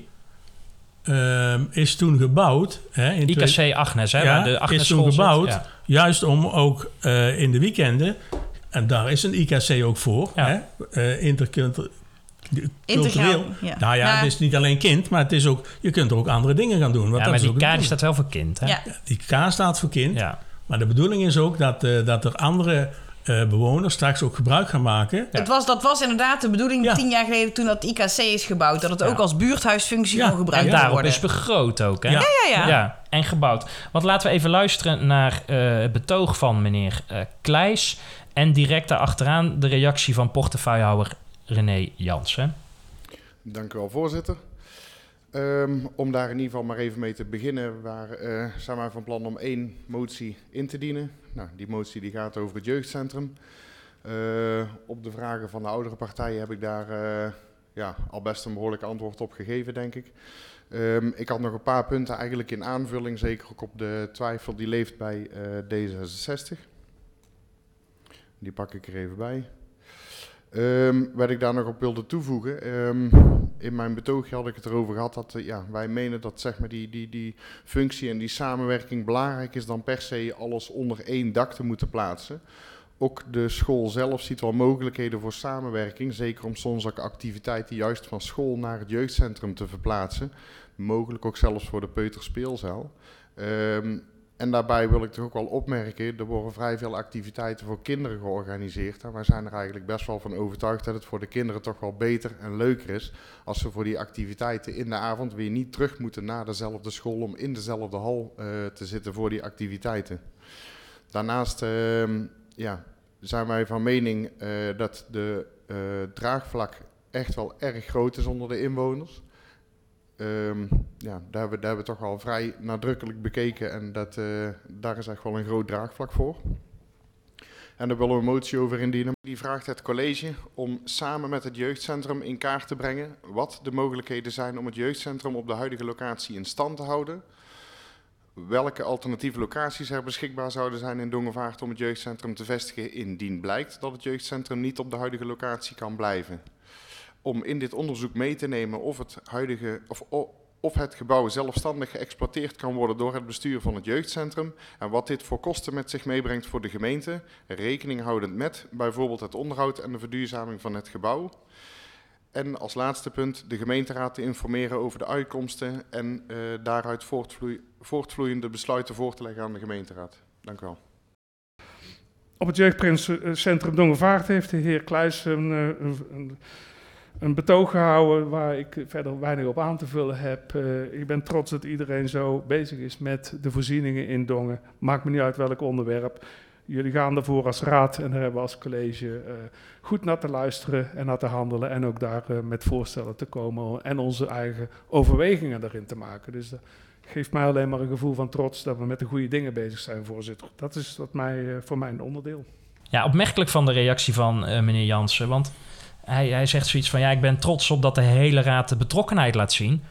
eh, is toen gebouwd. Hè, in IKC Agnes, hè, Ja, waar de is Agnes toen school gebouwd. Zit. Ja. Juist om ook eh, in de weekenden, en daar is een IKC ook voor, Ja. hè, eh, intercultureel. Integraal, ja. Nou ja, Nou, het is niet alleen kind, maar het is ook, je kunt er ook andere dingen gaan doen. Want Ja, dat maar is die bedoeling. staat wel voor kind, hè? Ja. Die K staat voor kind, Ja. maar de bedoeling is ook dat, eh, dat er andere eh, bewoners straks ook gebruik gaan maken. Het was, dat was inderdaad de bedoeling Ja. tien jaar geleden toen dat IKC is gebouwd. Dat het ook Ja. als buurthuisfunctie Ja, kon gebruikt En daarop worden. is begroot ook, hè? Ja. ja, ja. en gebouwd. Want laten we even luisteren naar eh, het betoog van meneer eh Kleijs. En direct daarachteraan de reactie van portefeuillehouder René Jansen. Dank u wel, voorzitter. Ehm, om daar in ieder geval maar even mee te beginnen, waar, eh, zijn wij van plan om één motie in te dienen. Nou, die motie die gaat over het jeugdcentrum. Eh, op de vragen van de oudere partijen heb ik daar eh, ja, al best een behoorlijk antwoord op gegeven, denk ik. Ehm, ik had nog een paar punten eigenlijk in aanvulling, zeker ook op de twijfel die leeft bij eh, D66. Die pak ik er even bij. Ehm, wat ik daar nog op wilde toevoegen, in mijn betoogje had ik het erover gehad dat eh, ja, wij menen dat zeg maar, die, die, die functie en die samenwerking belangrijk is dan per se alles onder één dak te moeten plaatsen. Ook de school zelf ziet wel mogelijkheden voor samenwerking, zeker om soms ook activiteiten juist van school naar het jeugdcentrum te verplaatsen. Mogelijk ook zelfs voor de peuterspeelzaal. Ehm, en daarbij wil ik toch ook wel opmerken, er worden vrij veel activiteiten voor kinderen georganiseerd. En wij zijn er eigenlijk best wel van overtuigd dat het voor de kinderen toch wel beter en leuker is als ze voor die activiteiten in de avond weer niet terug moeten naar dezelfde school om in dezelfde hal eh, te zitten voor die activiteiten. Daarnaast ehm, ja, zijn wij van mening eh, dat de eh, draagvlak echt wel erg groot is onder de inwoners. Ehm, ja, daar hebben, we, daar hebben we toch wel vrij nadrukkelijk bekeken en dat, eh, daar is echt wel een groot draagvlak voor. En daar willen we een motie over indienen. Die vraagt het college om samen met het jeugdcentrum in kaart te brengen wat de mogelijkheden zijn om het jeugdcentrum op de huidige locatie in stand te houden. Welke alternatieve locaties er beschikbaar zouden zijn in Dongevaart om het jeugdcentrum te vestigen indien blijkt dat het jeugdcentrum niet op de huidige locatie kan blijven. Om in dit onderzoek mee te nemen of het, huidige, of, of het gebouw zelfstandig geëxploiteerd kan worden door het bestuur van het jeugdcentrum en wat dit voor kosten met zich meebrengt voor de gemeente, rekening houdend met bijvoorbeeld het onderhoud en de verduurzaming van het gebouw. En als laatste punt de gemeenteraad te informeren over de uitkomsten en uh, daaruit voortvloei, voortvloeiende besluiten voor te leggen aan de gemeenteraad. Dank u wel. Op het jeugdcentrum Dongevaart heeft de heer Kluis een, eh, een een betoog gehouden waar ik verder weinig op aan te vullen heb. Uh, ik ben trots dat iedereen zo bezig is met de voorzieningen in Dongen. Maakt me niet uit welk onderwerp. Jullie gaan ervoor als raad en daar hebben we als college uh, goed naar te luisteren en naar te handelen. En ook daar uh, met voorstellen te komen en onze eigen overwegingen erin te maken. Dus dat geeft mij alleen maar een gevoel van trots dat we met de goede dingen bezig zijn, voorzitter. Dat is wat mij, voor mij een onderdeel. Ja, opmerkelijk van de reactie van meneer Jansen. Want hij, hij zegt zoiets van: Ja, ik ben trots op dat de hele raad de betrokkenheid laat zien.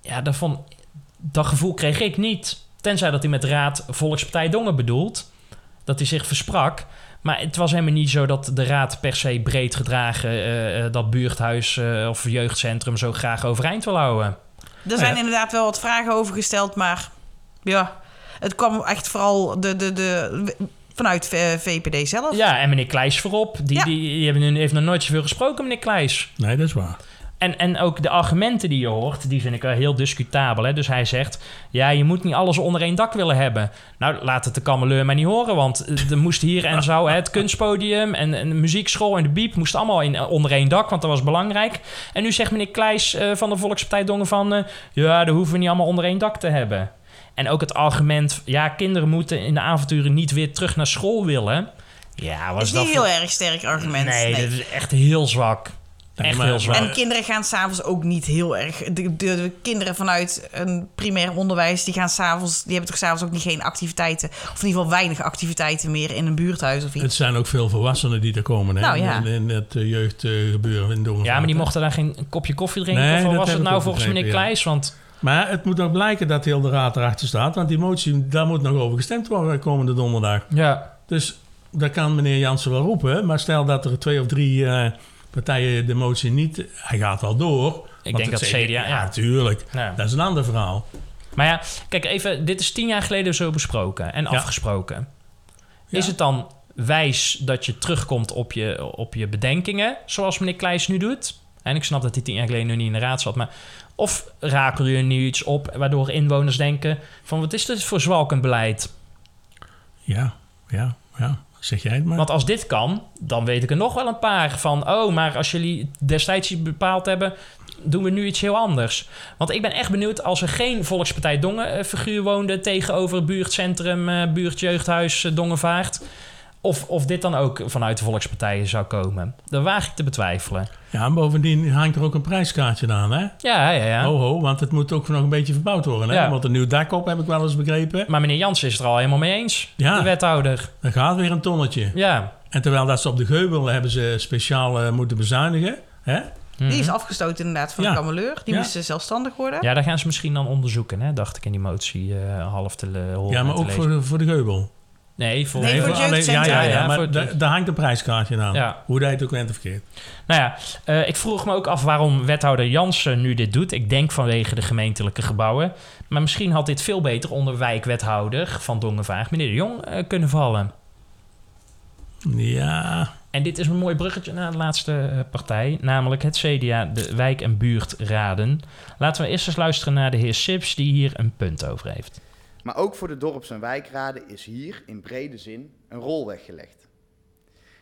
Ja, daarvan, dat gevoel kreeg ik niet. Tenzij dat hij met raad Volkspartij Dongen bedoelt. Dat hij zich versprak. Maar het was helemaal niet zo dat de raad per se breed gedragen uh, dat buurthuis uh, of jeugdcentrum zo graag overeind wil houden. Er zijn ja. inderdaad wel wat vragen over gesteld, maar ja, het kwam echt vooral de, de, de Vanuit VPD zelf. Ja, en meneer Kleijs voorop. Die, ja. die, die hebben, heeft nog nooit zoveel gesproken, meneer Kleijs. Nee, dat is waar. En, en ook de argumenten die je hoort, die vind ik wel heel discutabel. Hè? Dus hij zegt, ja, je moet niet alles onder één dak willen hebben. Nou, laat het de kameleur maar niet horen, want er moest hier en zo het kunstpodium en, en de muziekschool en de biep moest allemaal in, onder één dak, want dat was belangrijk. En nu zegt meneer Kleijs uh, van de Volkspartij Dongen van, uh, ja, dat hoeven we niet allemaal onder één dak te hebben. En ook het argument, ja, kinderen moeten in de avonturen niet weer terug naar school willen. Ja, was is dat niet heel erg sterk argument. Nee, nee, dat is echt heel zwak. Nee, echt maar, heel zwak. En kinderen gaan s'avonds ook niet heel erg. De, de, de, kinderen vanuit een primair onderwijs, die gaan s'avonds, die hebben toch s'avonds ook niet geen activiteiten. Of in ieder geval weinig activiteiten meer in een buurthuis of iets. Het zijn ook veel volwassenen die er komen, hè? Nou, ja. in, in, het uh, jeugdgebeuren uh, in Dongen. Ja, maar die mochten daar geen kopje koffie drinken. Nee, of was het nou volgens meneer Kleijs? Want maar het moet nog blijken dat heel de raad erachter staat. Want die motie, daar moet nog over gestemd worden komende donderdag. Ja. Dus dat kan meneer Jansen wel roepen. Maar stel dat er twee of drie uh, partijen de motie niet... Hij gaat wel door. Ik denk dat CDA... Ja, ja natuurlijk. Ja. Dat is een ander verhaal. Maar ja, kijk even. Dit is tien jaar geleden zo besproken en ja. afgesproken. Is het dan wijs dat je terugkomt op je, op je bedenkingen... zoals meneer Kleijs nu doet... En ik snap dat hij tien jaar geleden nu niet in de raad zat. Maar of rakel je nu iets op waardoor inwoners denken: van wat is dit voor zwalkend beleid? Ja, ja, ja. Zeg jij het maar. Want als dit kan, dan weet ik er nog wel een paar van. Oh, maar als jullie destijds iets bepaald hebben, doen we nu iets heel anders. Want ik ben echt benieuwd als er geen Volkspartij Dongen figuur woonde tegenover buurtcentrum, uh, buurtjeugdhuis uh, Dongenvaart. Of, of dit dan ook vanuit de volkspartijen zou komen. Dat waag ik te betwijfelen. Ja, en bovendien hangt er ook een prijskaartje aan, hè? Ja, ja, ja. Ho, ho, want het moet ook nog een beetje verbouwd worden, hè? Ja. Want een nieuw dak op, heb ik wel eens begrepen. Maar meneer Jansen is het er al helemaal mee eens, ja. de wethouder. Er gaat weer een tonnetje. Ja. En terwijl dat ze op de geubel hebben ze speciaal uh, moeten bezuinigen, hè? Die is mhm. afgestoten inderdaad van ja. de kameleur. Die ja. moest zelfstandig worden. Ja, daar gaan ze misschien dan onderzoeken, hè? dacht ik in die motie uh, half te horen. Ja, maar ook voor, voor de geubel. Nee, voor, nee, voor, voor alleen, ja, ja, ja, maar daar hangt een prijskaartje aan. Ja. Hoe dat je het ook bent verkeerd. Nou ja, uh, ik vroeg me ook af waarom wethouder Jansen nu dit doet. Ik denk vanwege de gemeentelijke gebouwen. Maar misschien had dit veel beter onder wijkwethouder van Dongenvaag, meneer de Jong, uh, kunnen vallen. Ja. En dit is een mooi bruggetje naar de laatste uh, partij, namelijk het CDA, de wijk- en buurtraden. Laten we eerst eens luisteren naar de heer Sips, die hier een punt over heeft. Maar ook voor de dorps- en wijkraden is hier in brede zin een rol weggelegd.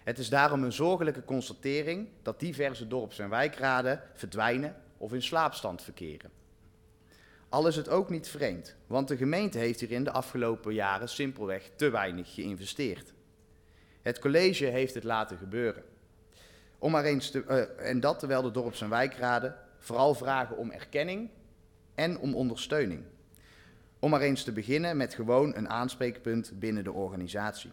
Het is daarom een zorgelijke constatering dat diverse dorps- en wijkraden verdwijnen of in slaapstand verkeren. Al is het ook niet vreemd, want de gemeente heeft hier in de afgelopen jaren simpelweg te weinig geïnvesteerd. Het college heeft het laten gebeuren. Om eens te, uh, en dat terwijl de dorps- en wijkraden vooral vragen om erkenning en om ondersteuning. Om maar eens te beginnen met gewoon een aanspreekpunt binnen de organisatie.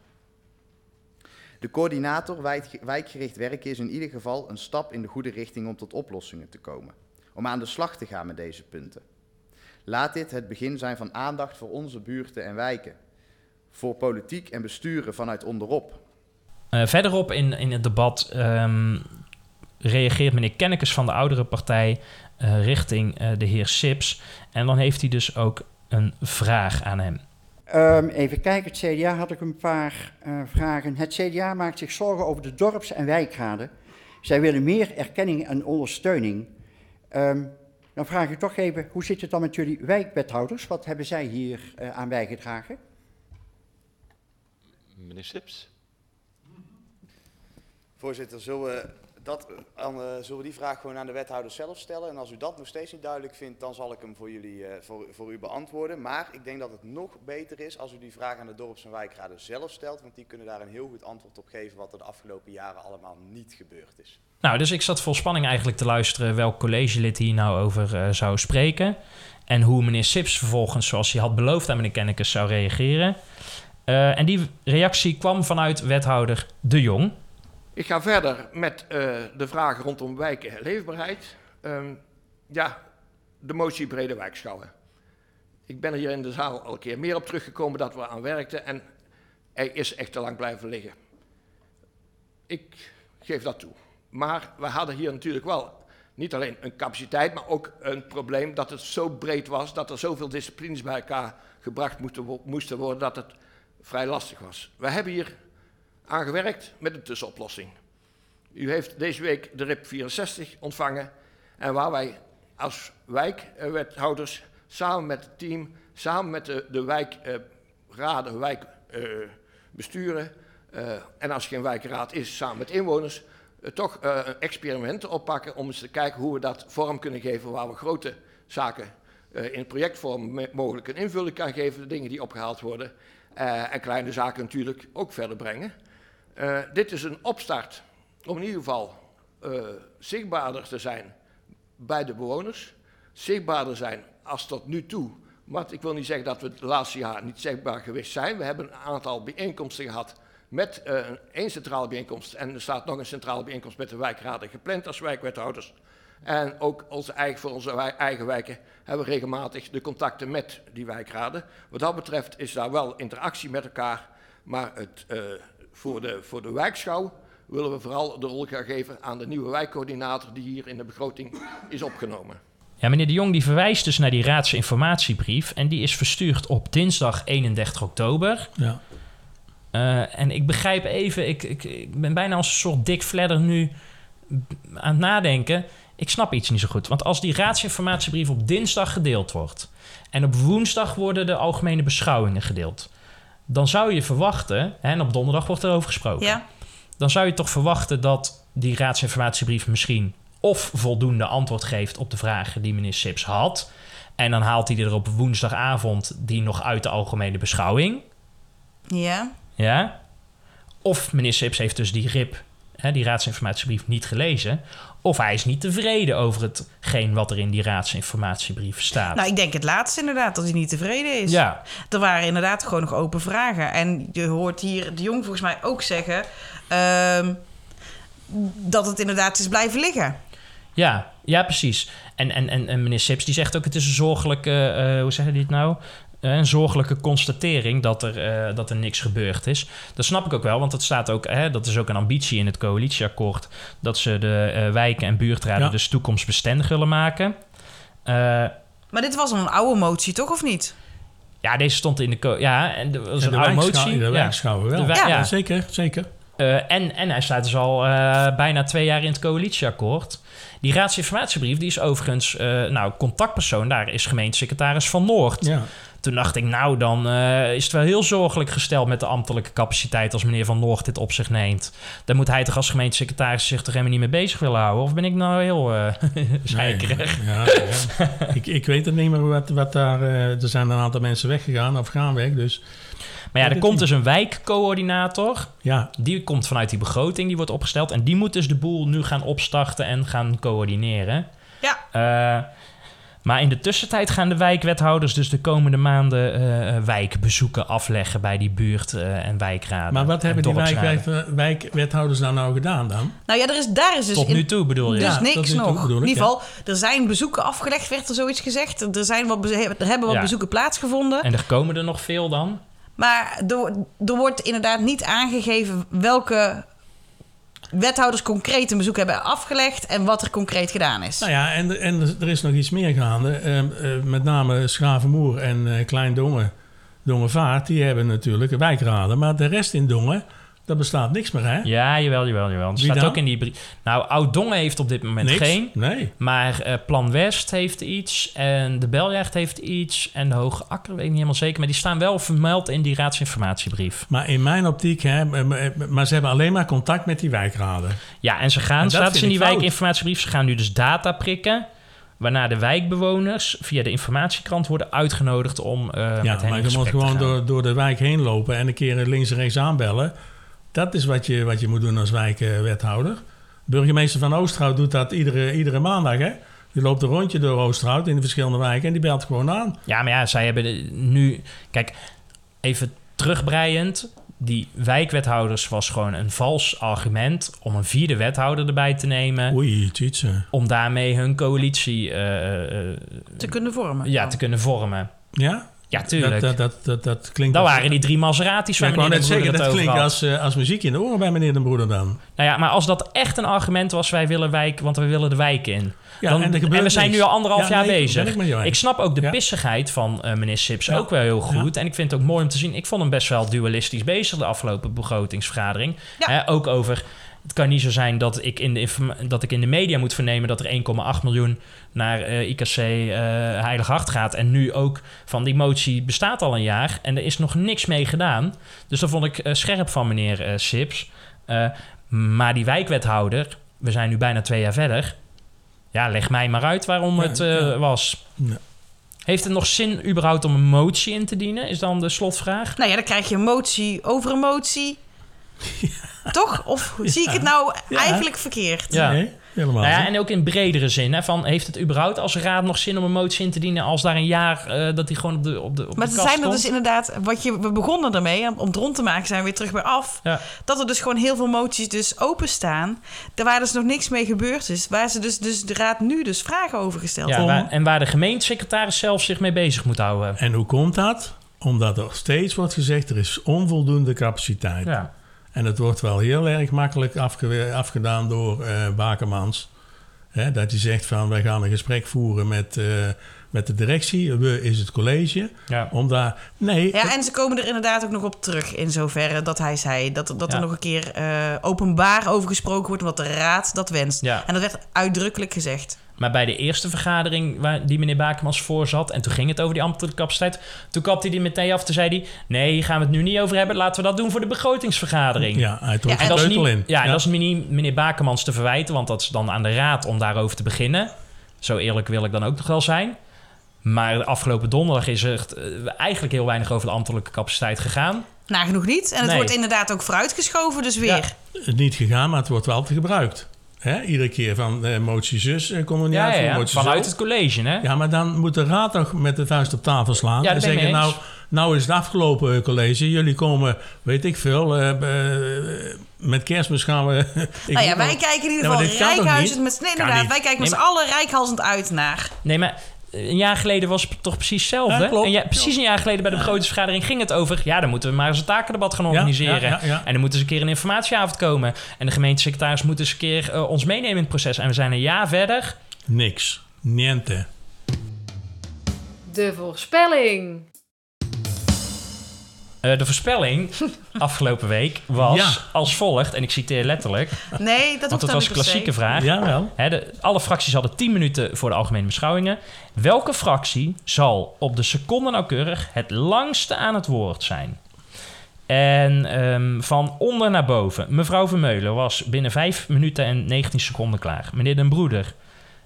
De coördinator wijk- wijkgericht werken is in ieder geval een stap in de goede richting om tot oplossingen te komen. Om aan de slag te gaan met deze punten. Laat dit het begin zijn van aandacht voor onze buurten en wijken. Voor politiek en besturen vanuit onderop. Eh, verderop in, in het debat ehm, reageert meneer Kennekes van de oudere partij eh, richting eh, de heer Sips. En dan heeft hij dus ook een vraag aan hem. Ehm, even kijken, het CDA had ik een paar eh, vragen. Het CDA maakt zich zorgen over de dorps- en wijkraden. Zij willen meer erkenning en ondersteuning. Ehm, dan vraag ik toch even, hoe zit het dan met jullie wijkwethouders? Wat hebben zij hier eh, aan bijgedragen? Meneer Sips. Voorzitter, zullen we, dat, aan, eh, zullen we die vraag gewoon aan de wethouder zelf stellen? En als u dat nog steeds niet duidelijk vindt, dan zal ik hem voor, jullie, eh, voor, voor u beantwoorden. Maar ik denk dat het nog beter is als u die vraag aan de dorps- en wijkraden zelf stelt. Want die kunnen daar een heel goed antwoord op geven wat er de afgelopen jaren allemaal niet gebeurd is. Nou, dus ik zat vol spanning eigenlijk te luisteren welk collegelid hier nou over eh, zou spreken. En hoe meneer Sips vervolgens, zoals hij had beloofd aan meneer Kennekes, zou reageren. En die reactie kwam vanuit wethouder De Jong. Ik ga verder met eh, de vragen rondom wijken en leefbaarheid. Ehm, ja, de motie brede wijkschouwen. Ik ben er hier in de zaal al een keer meer op teruggekomen dat we aan werkten en hij is echt te lang blijven liggen. Ik geef dat toe. Maar we hadden hier natuurlijk wel niet alleen een capaciteit, maar ook een probleem dat het zo breed was, dat er zoveel disciplines bij elkaar gebracht moesten worden, dat het vrij lastig was. We hebben hier aan gewerkt met een tussenoplossing. U heeft deze week de RIP 64 ontvangen en waar wij als wijkwethouders samen met het team, samen met de, de wijkraden, wijkbesturen eh, en als er geen wijkraad is, samen met inwoners, eh, toch eh, experimenten oppakken om eens te kijken hoe we dat vorm kunnen geven waar we grote zaken eh, in projectvorm mogelijk een invulling kan geven, de dingen die opgehaald worden, eh, en kleine zaken natuurlijk ook verder brengen. Eh, dit is een opstart om in ieder geval eh, zichtbaarder te zijn bij de bewoners. Zichtbaarder zijn als tot nu toe. Want ik wil niet zeggen dat we het laatste jaar niet zichtbaar geweest zijn. We hebben een aantal bijeenkomsten gehad met eh, één centrale bijeenkomst. En er staat nog een centrale bijeenkomst met de wijkraden gepland als wijkwethouders. En ook onze eigen, voor onze eigen wijken hebben we regelmatig de contacten met die wijkraden. Wat dat betreft is daar wel interactie met elkaar. Maar het, voor, de, voor de wijkschouw willen we vooral de rol gaan geven aan de nieuwe wijkcoördinator die hier in de begroting is opgenomen. Ja, meneer De Jong die verwijst dus naar die raadsinformatiebrief. En die is verstuurd op dinsdag 31 oktober. Ja. Eh, en ik begrijp even, ik, ik, ik ben bijna als een soort dik fladder nu aan het nadenken. Ik snap iets niet zo goed. Want als die raadsinformatiebrief op dinsdag gedeeld wordt... en op woensdag worden de algemene beschouwingen gedeeld... dan zou je verwachten, hè, en op donderdag wordt er over gesproken... Ja. dan zou je toch verwachten dat die raadsinformatiebrief misschien... of voldoende antwoord geeft op de vragen die meneer Sips had... en dan haalt hij er op woensdagavond die nog uit de algemene beschouwing... Ja. Ja. Of meneer Sips heeft dus die RIP, hè, die raadsinformatiebrief, niet gelezen. Of hij is niet tevreden over hetgeen wat er in die raadsinformatiebrief staat. Nou, ik denk het laatste inderdaad, dat hij niet tevreden is. Ja. Er waren inderdaad gewoon nog open vragen. En je hoort hier de jong volgens mij ook zeggen... ehm, dat het inderdaad is blijven liggen. Ja, ja, precies. En, en, en, en meneer Sips die zegt ook: het is een zorgelijke, eh, hoe zeggen die het nou? Eh, een zorgelijke constatering dat er, eh, dat er niks gebeurd is. Dat snap ik ook wel, want dat staat ook, hè, dat is ook een ambitie in het coalitieakkoord. Dat ze de eh, wijken en buurtraden Ja. dus toekomstbestendig willen maken. Eh, Maar dit was al een oude motie, toch? Of niet? ja, deze stond in de. Ja, en er was een de oude motie. de Ja. wel. De wij- Ja, ja. zeker, zeker. Eh, en, en hij staat dus al eh, bijna twee jaar in het coalitieakkoord. Die raadsinformatiebrief, die is overigens, eh, nou, contactpersoon daar is gemeentesecretaris van Noord. Ja. Toen dacht ik, nou, dan eh, is het wel heel zorgelijk gesteld met de ambtelijke capaciteit als meneer Van Noord dit op zich neemt. Dan moet hij toch als gemeentesecretaris zich toch helemaal niet mee bezig willen houden? Of ben ik nou heel eh zeikerig? Ja, ja. ik, ik weet het niet meer wat, wat daar... eh, er zijn een aantal mensen weggegaan of gaan weg, dus... Maar ja, er komt dus een wijkcoördinator. Ja. Die komt vanuit die begroting, die wordt opgesteld. En die moet dus de boel nu gaan opstarten en gaan coördineren. Ja. Eh, Maar in de tussentijd gaan de wijkwethouders dus de komende maanden eh, eh, wijkbezoeken afleggen bij die buurt- eh, en wijkraden. Maar wat en hebben die wijkwet- wijkwethouders daar nou gedaan dan? Nou ja, er is, daar is dus... Tot in- nu toe bedoel je? Dus Ja, niks nog. In ieder ja. geval, er zijn bezoeken afgelegd, werd er zoiets gezegd. Er, zijn wat, er hebben wat Ja. bezoeken plaatsgevonden. En er komen er nog veel dan? Maar er, er wordt inderdaad niet aangegeven welke wethouders concreet een bezoek hebben afgelegd en wat er concreet gedaan is. Nou ja, en, en er is nog iets meer gaande. Ehm, eh, met name Schavenmoer en eh Klein Dongen, Dongenvaart, die hebben natuurlijk wijkraden. Maar de rest in Dongen, daar bestaat niks meer, hè? Ja, jawel, jawel, jawel. Wie staat dan? ook in die brief. Nou, Oud-Dongen heeft op dit moment Niks? geen. Nee. Maar eh, Plan West heeft iets. En de Beljacht heeft iets. En de Hoge Akker, weet ik niet helemaal zeker. Maar die staan wel vermeld in die raadsinformatiebrief. Maar in mijn optiek, hè, maar ze hebben alleen maar contact met die wijkraden. Ja, en ze En gaan, dat staat vind in die wijkinformatiebrief, ze gaan nu dus data prikken. Waarna de wijkbewoners via de informatiekrant worden uitgenodigd om met Ja, hen in maar je moet gewoon door, door de wijk heen lopen en een keer links en rechts aanbellen. Dat is wat je, wat je moet doen als wijkwethouder. Burgemeester van Oosterhout doet dat iedere, iedere maandag, hè? Die loopt een rondje door Oosterhout in de verschillende wijken en die belt gewoon aan. Ja, maar ja, zij hebben nu... Kijk, even terugbreiend. Die wijkwethouders was gewoon een vals argument... om een vierde wethouder erbij te nemen. Oei, tjitse. Om daarmee hun coalitie eh, eh, te kunnen vormen. ja, te kunnen vormen. Ja? Ja, tuurlijk. Dat, dat, dat, dat, dat klinkt... Dat als- waren die drie Maseratis Ja, waar meneer net zeggen, het dat klinkt had. als, eh, als muziek in de oren bij meneer de Broeder dan. Nou ja, maar als dat echt een argument was, wij willen wijk, want we willen de wijk in. Ja, dan, en gebeurt we zijn niks. nu al anderhalf Ja, jaar nee, bezig. ik snap ook de Ja. pissigheid van eh, meneer Sips Ja. ook wel heel goed. En ik vind het ook mooi om te zien. Ik vond hem best wel dualistisch bezig de afgelopen begrotingsvergadering. Hè, ook over. Het kan niet zo zijn dat ik, in de dat ik in de media moet vernemen dat er 1,8 miljoen naar eh, IKC eh Heilig Hart gaat. En nu ook van die motie bestaat al een jaar en er is nog niks mee gedaan. Dus dat vond ik eh, scherp van meneer eh, Sips. Eh, maar die wijkwethouder, we zijn nu bijna twee jaar verder. Ja, leg mij maar uit waarom Ja, het eh, ja. was. Ja. Heeft het nog zin überhaupt om een motie in te dienen? Is dan de slotvraag. Nou ja, dan krijg je een motie over een motie. Toch? Of zie ik het nou eigenlijk verkeerd? Ja. Nee, helemaal Nou ja, en ook in bredere zin. Hè, van, heeft het überhaupt als raad nog zin om een motie in te dienen... als daar een jaar eh, dat die gewoon op de, op de, op Maar de er kast zijn er komt? dus inderdaad, wat je, we begonnen ermee, om het rond te maken, zijn we weer terug bij af. Ja. Dat er dus gewoon heel veel moties dus openstaan. Daar waar dus nog niks mee gebeurd is. Waar ze dus, dus de raad nu dus vragen over gesteld Ja, waar- en waar de gemeentesecretaris zelf zich mee bezig moet houden. En hoe komt dat? Omdat er steeds wordt gezegd, er is onvoldoende capaciteit. Ja. En het wordt wel heel erg makkelijk afge- afgedaan door eh Bakermans. Hè, dat hij zegt van, wij gaan een gesprek voeren met, eh, met de directie. We is het college. Ja. Om daar... Nee, Ja, en ze komen er inderdaad ook nog op terug in zoverre dat hij zei dat, dat Ja. er nog een keer eh, openbaar over gesproken wordt, omdat de raad dat wenst. Ja. En dat werd uitdrukkelijk gezegd. Maar bij de eerste vergadering waar die meneer Bakemans voor zat... en toen ging het over die ambtelijke capaciteit... toen kapte hij die meteen af. Toen zei hij... nee, hier gaan we het nu niet over hebben. Laten we dat doen voor de begrotingsvergadering. Ja, hij trok en de dat niet, in. Ja, en Ja. dat is meneer, meneer Bakemans te verwijten... want dat is dan aan de raad om daarover te beginnen. Zo eerlijk wil ik dan ook nog wel zijn. Maar afgelopen donderdag is er echt, eh, eigenlijk heel weinig over de ambtelijke capaciteit gegaan. Nagenoeg niet. En het Nee. wordt inderdaad ook vooruitgeschoven, dus weer. Het niet gegaan, maar het wordt wel altijd gebruikt. Hè? Iedere keer van eh, motie zus eh, komen we niet Ja, uit ja, ja. motie Vanuit zo. het college, hè? Ja, maar dan moet de raad toch met de vuist op tafel slaan. Ja, en zeggen, nou, nou is het afgelopen eh, college. Jullie komen, weet ik veel, eh, met kerstmis gaan we... nou ja, wij kijken in ieder Ja, geval rijkhuizend met... Nee, inderdaad, wij kijken met z'n allen rijkhalsend uit naar... Nee, maar een jaar geleden was het toch precies hetzelfde? Ja, klopt. En ja, precies een jaar geleden bij de begrotingsvergadering ging het over... ja, dan moeten we maar eens een takendebat gaan organiseren. ja, ja, ja. En dan moet eens een keer een informatieavond komen. En de gemeentesecretaris moet eens een keer eh, ons meenemen in het proces. En we zijn een jaar verder. Niks. Niente. De voorspelling. Eh, de voorspelling afgelopen week was Ja. als volgt, en ik citeer letterlijk... Nee, dat Want dan was een klassieke vraag. Jawel. Hè, de, alle fracties hadden 10 minuten voor de algemene beschouwingen. Welke fractie zal op de seconde nauwkeurig het langste aan het woord zijn? En ehm, van onder naar boven. Mevrouw Vermeulen was binnen 5 minuten en 19 seconden klaar. Meneer Den Broeder,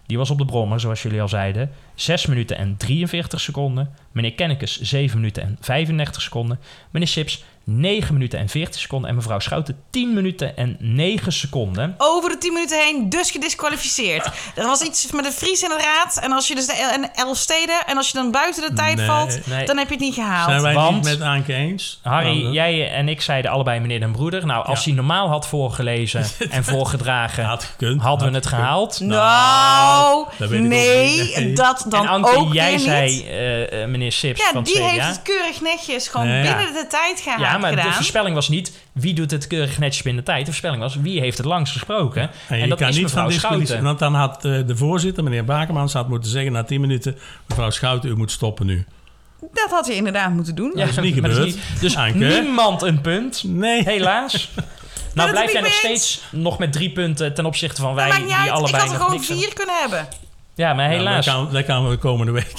die was op de brommer, zoals jullie al zeiden. 6 minuten en 43 seconden. Meneer Kennekes, 7 minuten en 35 seconden. Meneer Sips, 9 minuten en 40 seconden. En mevrouw Schouten 10 minuten en 9 seconden. Over de 10 minuten heen, dus gedisqualificeerd. Er was iets met de Fries inderdaad. En als je dus de el- elf steden. En als je dan buiten de tijd Nee. valt, Nee. dan heb je het niet gehaald. Zijn wij Want- niet met Aanke eens? Harry, jij en ik zeiden allebei meneer den broeder. Nou, als Ja. hij normaal had voorgelezen en voorgedragen, Had gekund. hadden we had het gekund. gehaald. Nou, dat weet ik ook nee, dat dan en Anke, ook jij weer zei niet. eh, eh, meneer Sips Ja, van die het heeft het keurig netjes gewoon Nee, ja. binnen de tijd gehaald Ja, maar de voorspelling was niet wie doet het keurig netjes binnen de tijd. De voorspelling was wie heeft het langst gesproken. En En, je dat kan is niet mevrouw van disqualificeren. Schouten. Want dan had eh, de voorzitter, meneer Bakermans, had moeten zeggen na 10 minuten... mevrouw Schouten, u moet stoppen nu. Dat had hij inderdaad moeten doen. Ja, dat is niet gebeurd. dus Aanke. niemand een punt, Nee. helaas. Nou blijf jij nog steeds nog met drie punten ten opzichte van wij niet die uit. Ik allebei had er nog gewoon vier kunnen hebben. Ja, maar Ja, helaas. dat, kan, dat kan we de komende week.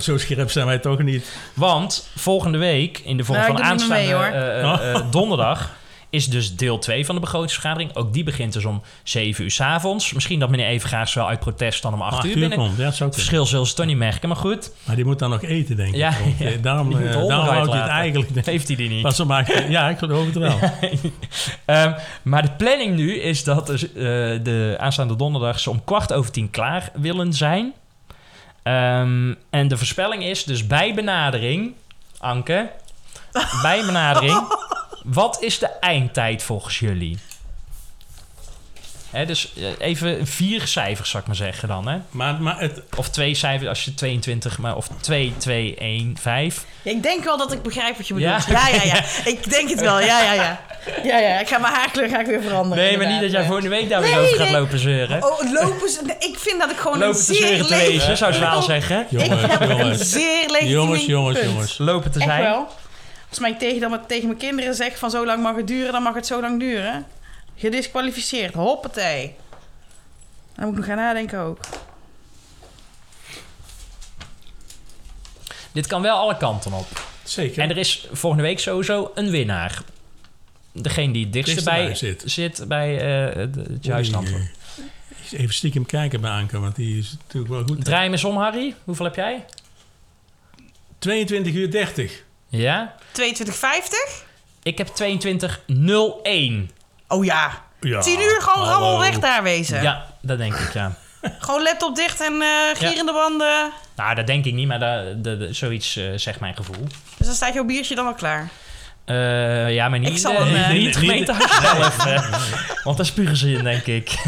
Zo scherp zijn wij toch niet. Want volgende week, in de vorm Nou, van aanstaande mee, eh, eh, eh, donderdag, is dus deel 2 van de begrotingsvergadering. Ook die begint dus om 7 uur s avonds. Misschien dat meneer Evengaars wel uit protest dan om 8 Acht uur uur binnen. komt, ja, dat zou Het kunnen. verschil zullen ze toch niet merken, maar goed. Maar die moet dan nog eten, denk ik. Ja, Want, ja. eh, Daarom, Die daarom houdt hij het eigenlijk... Heeft hij die niet? Maar ze maken, ja, ik geloof het wel. Ehm, maar de planning nu is dat dus, de aanstaande donderdag ze om kwart over tien klaar willen zijn. Ehm, en de voorspelling is dus bij benadering, Anke, bij benadering, wat is de eindtijd volgens jullie? Hè, dus eh, even vier cijfers, zou ik maar zeggen dan. Hè? Maar, maar het, Of twee cijfers als je 22, maar of 2, 2, 1, 5. Ja, ik denk wel dat ik begrijp wat je bedoelt. Ja, ja, ja. Ik denk het wel. Ja, ja, ja. Ja, ja. Ik ga mijn haarkleur ga ik weer veranderen. Nee, maar niet dat jij volgende week daar weer Nee, over gaat nee. lopen zeuren. Oh, lopen ze... nee, Ik vind dat ik gewoon Lopen een zeer te leg- wezen, zou Zwaal zeggen. Ik Jongens, heb een jongens. zeer legitiem jongens, jongens, punt. jongens. Lopen te Echt zijn. wel. Als mij tegen, dan met- tegen mijn kinderen zegt van zo lang mag het duren, dan mag het zo lang duren. Gedisqualificeerd. Hoppatee. Dan moet ik nog gaan nadenken ook. Dit kan wel alle kanten op. Zeker. En er is volgende week sowieso een winnaar. Degene die het dichtst bij zit. zit. bij eh, het, het juiste antwoord. Even stiekem kijken bij Anke, want die is natuurlijk wel goed. Draai hem eens om, Harry. Hoeveel heb jij? 22 uur 30. Ja? 22,50? Ik heb 22.01. Oh ja. Ja, 10 uur gewoon hallo. allemaal weg daar wezen. Ja, dat denk ik, ja. Gewoon laptop dicht en eh gierende banden. Nou, dat denk ik niet, maar dat, dat- dat- zoiets eh, zegt mijn gevoel. Dus dan staat jouw biertje dan al klaar. Eh, ja, maar niet, Ik zal hem, eh, niet niet- het gemeentehuis zelf. want daar spugen ze in, denk ik.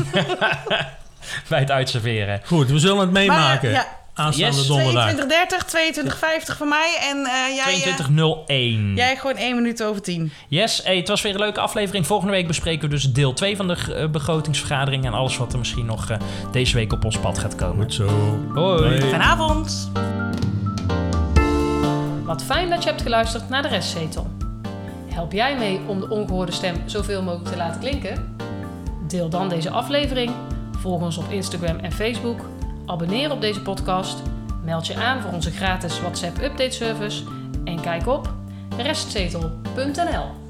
bij het uitserveren. Goed, we zullen het meemaken. Maar, ja, Aanstaande Yes. donderdag. 22,30, 22,50 van mij. En eh, jij, eh, 22.01. jij gewoon 1 minuut over 10. Yes, hey, het was weer een leuke aflevering. Volgende week bespreken we dus deel 2 van de eh, begrotingsvergadering... en alles wat er misschien nog eh, deze week op ons pad gaat komen. Goed zo. Hoi. Hoi. Fijne avond. Wat fijn dat je hebt geluisterd naar de restzetel. Help jij mee om de ongehoorde stem zoveel mogelijk te laten klinken? Deel dan deze aflevering, volg ons op Instagram en Facebook, abonneer op deze podcast, meld je aan voor onze gratis WhatsApp update service en kijk op restzetel.nl.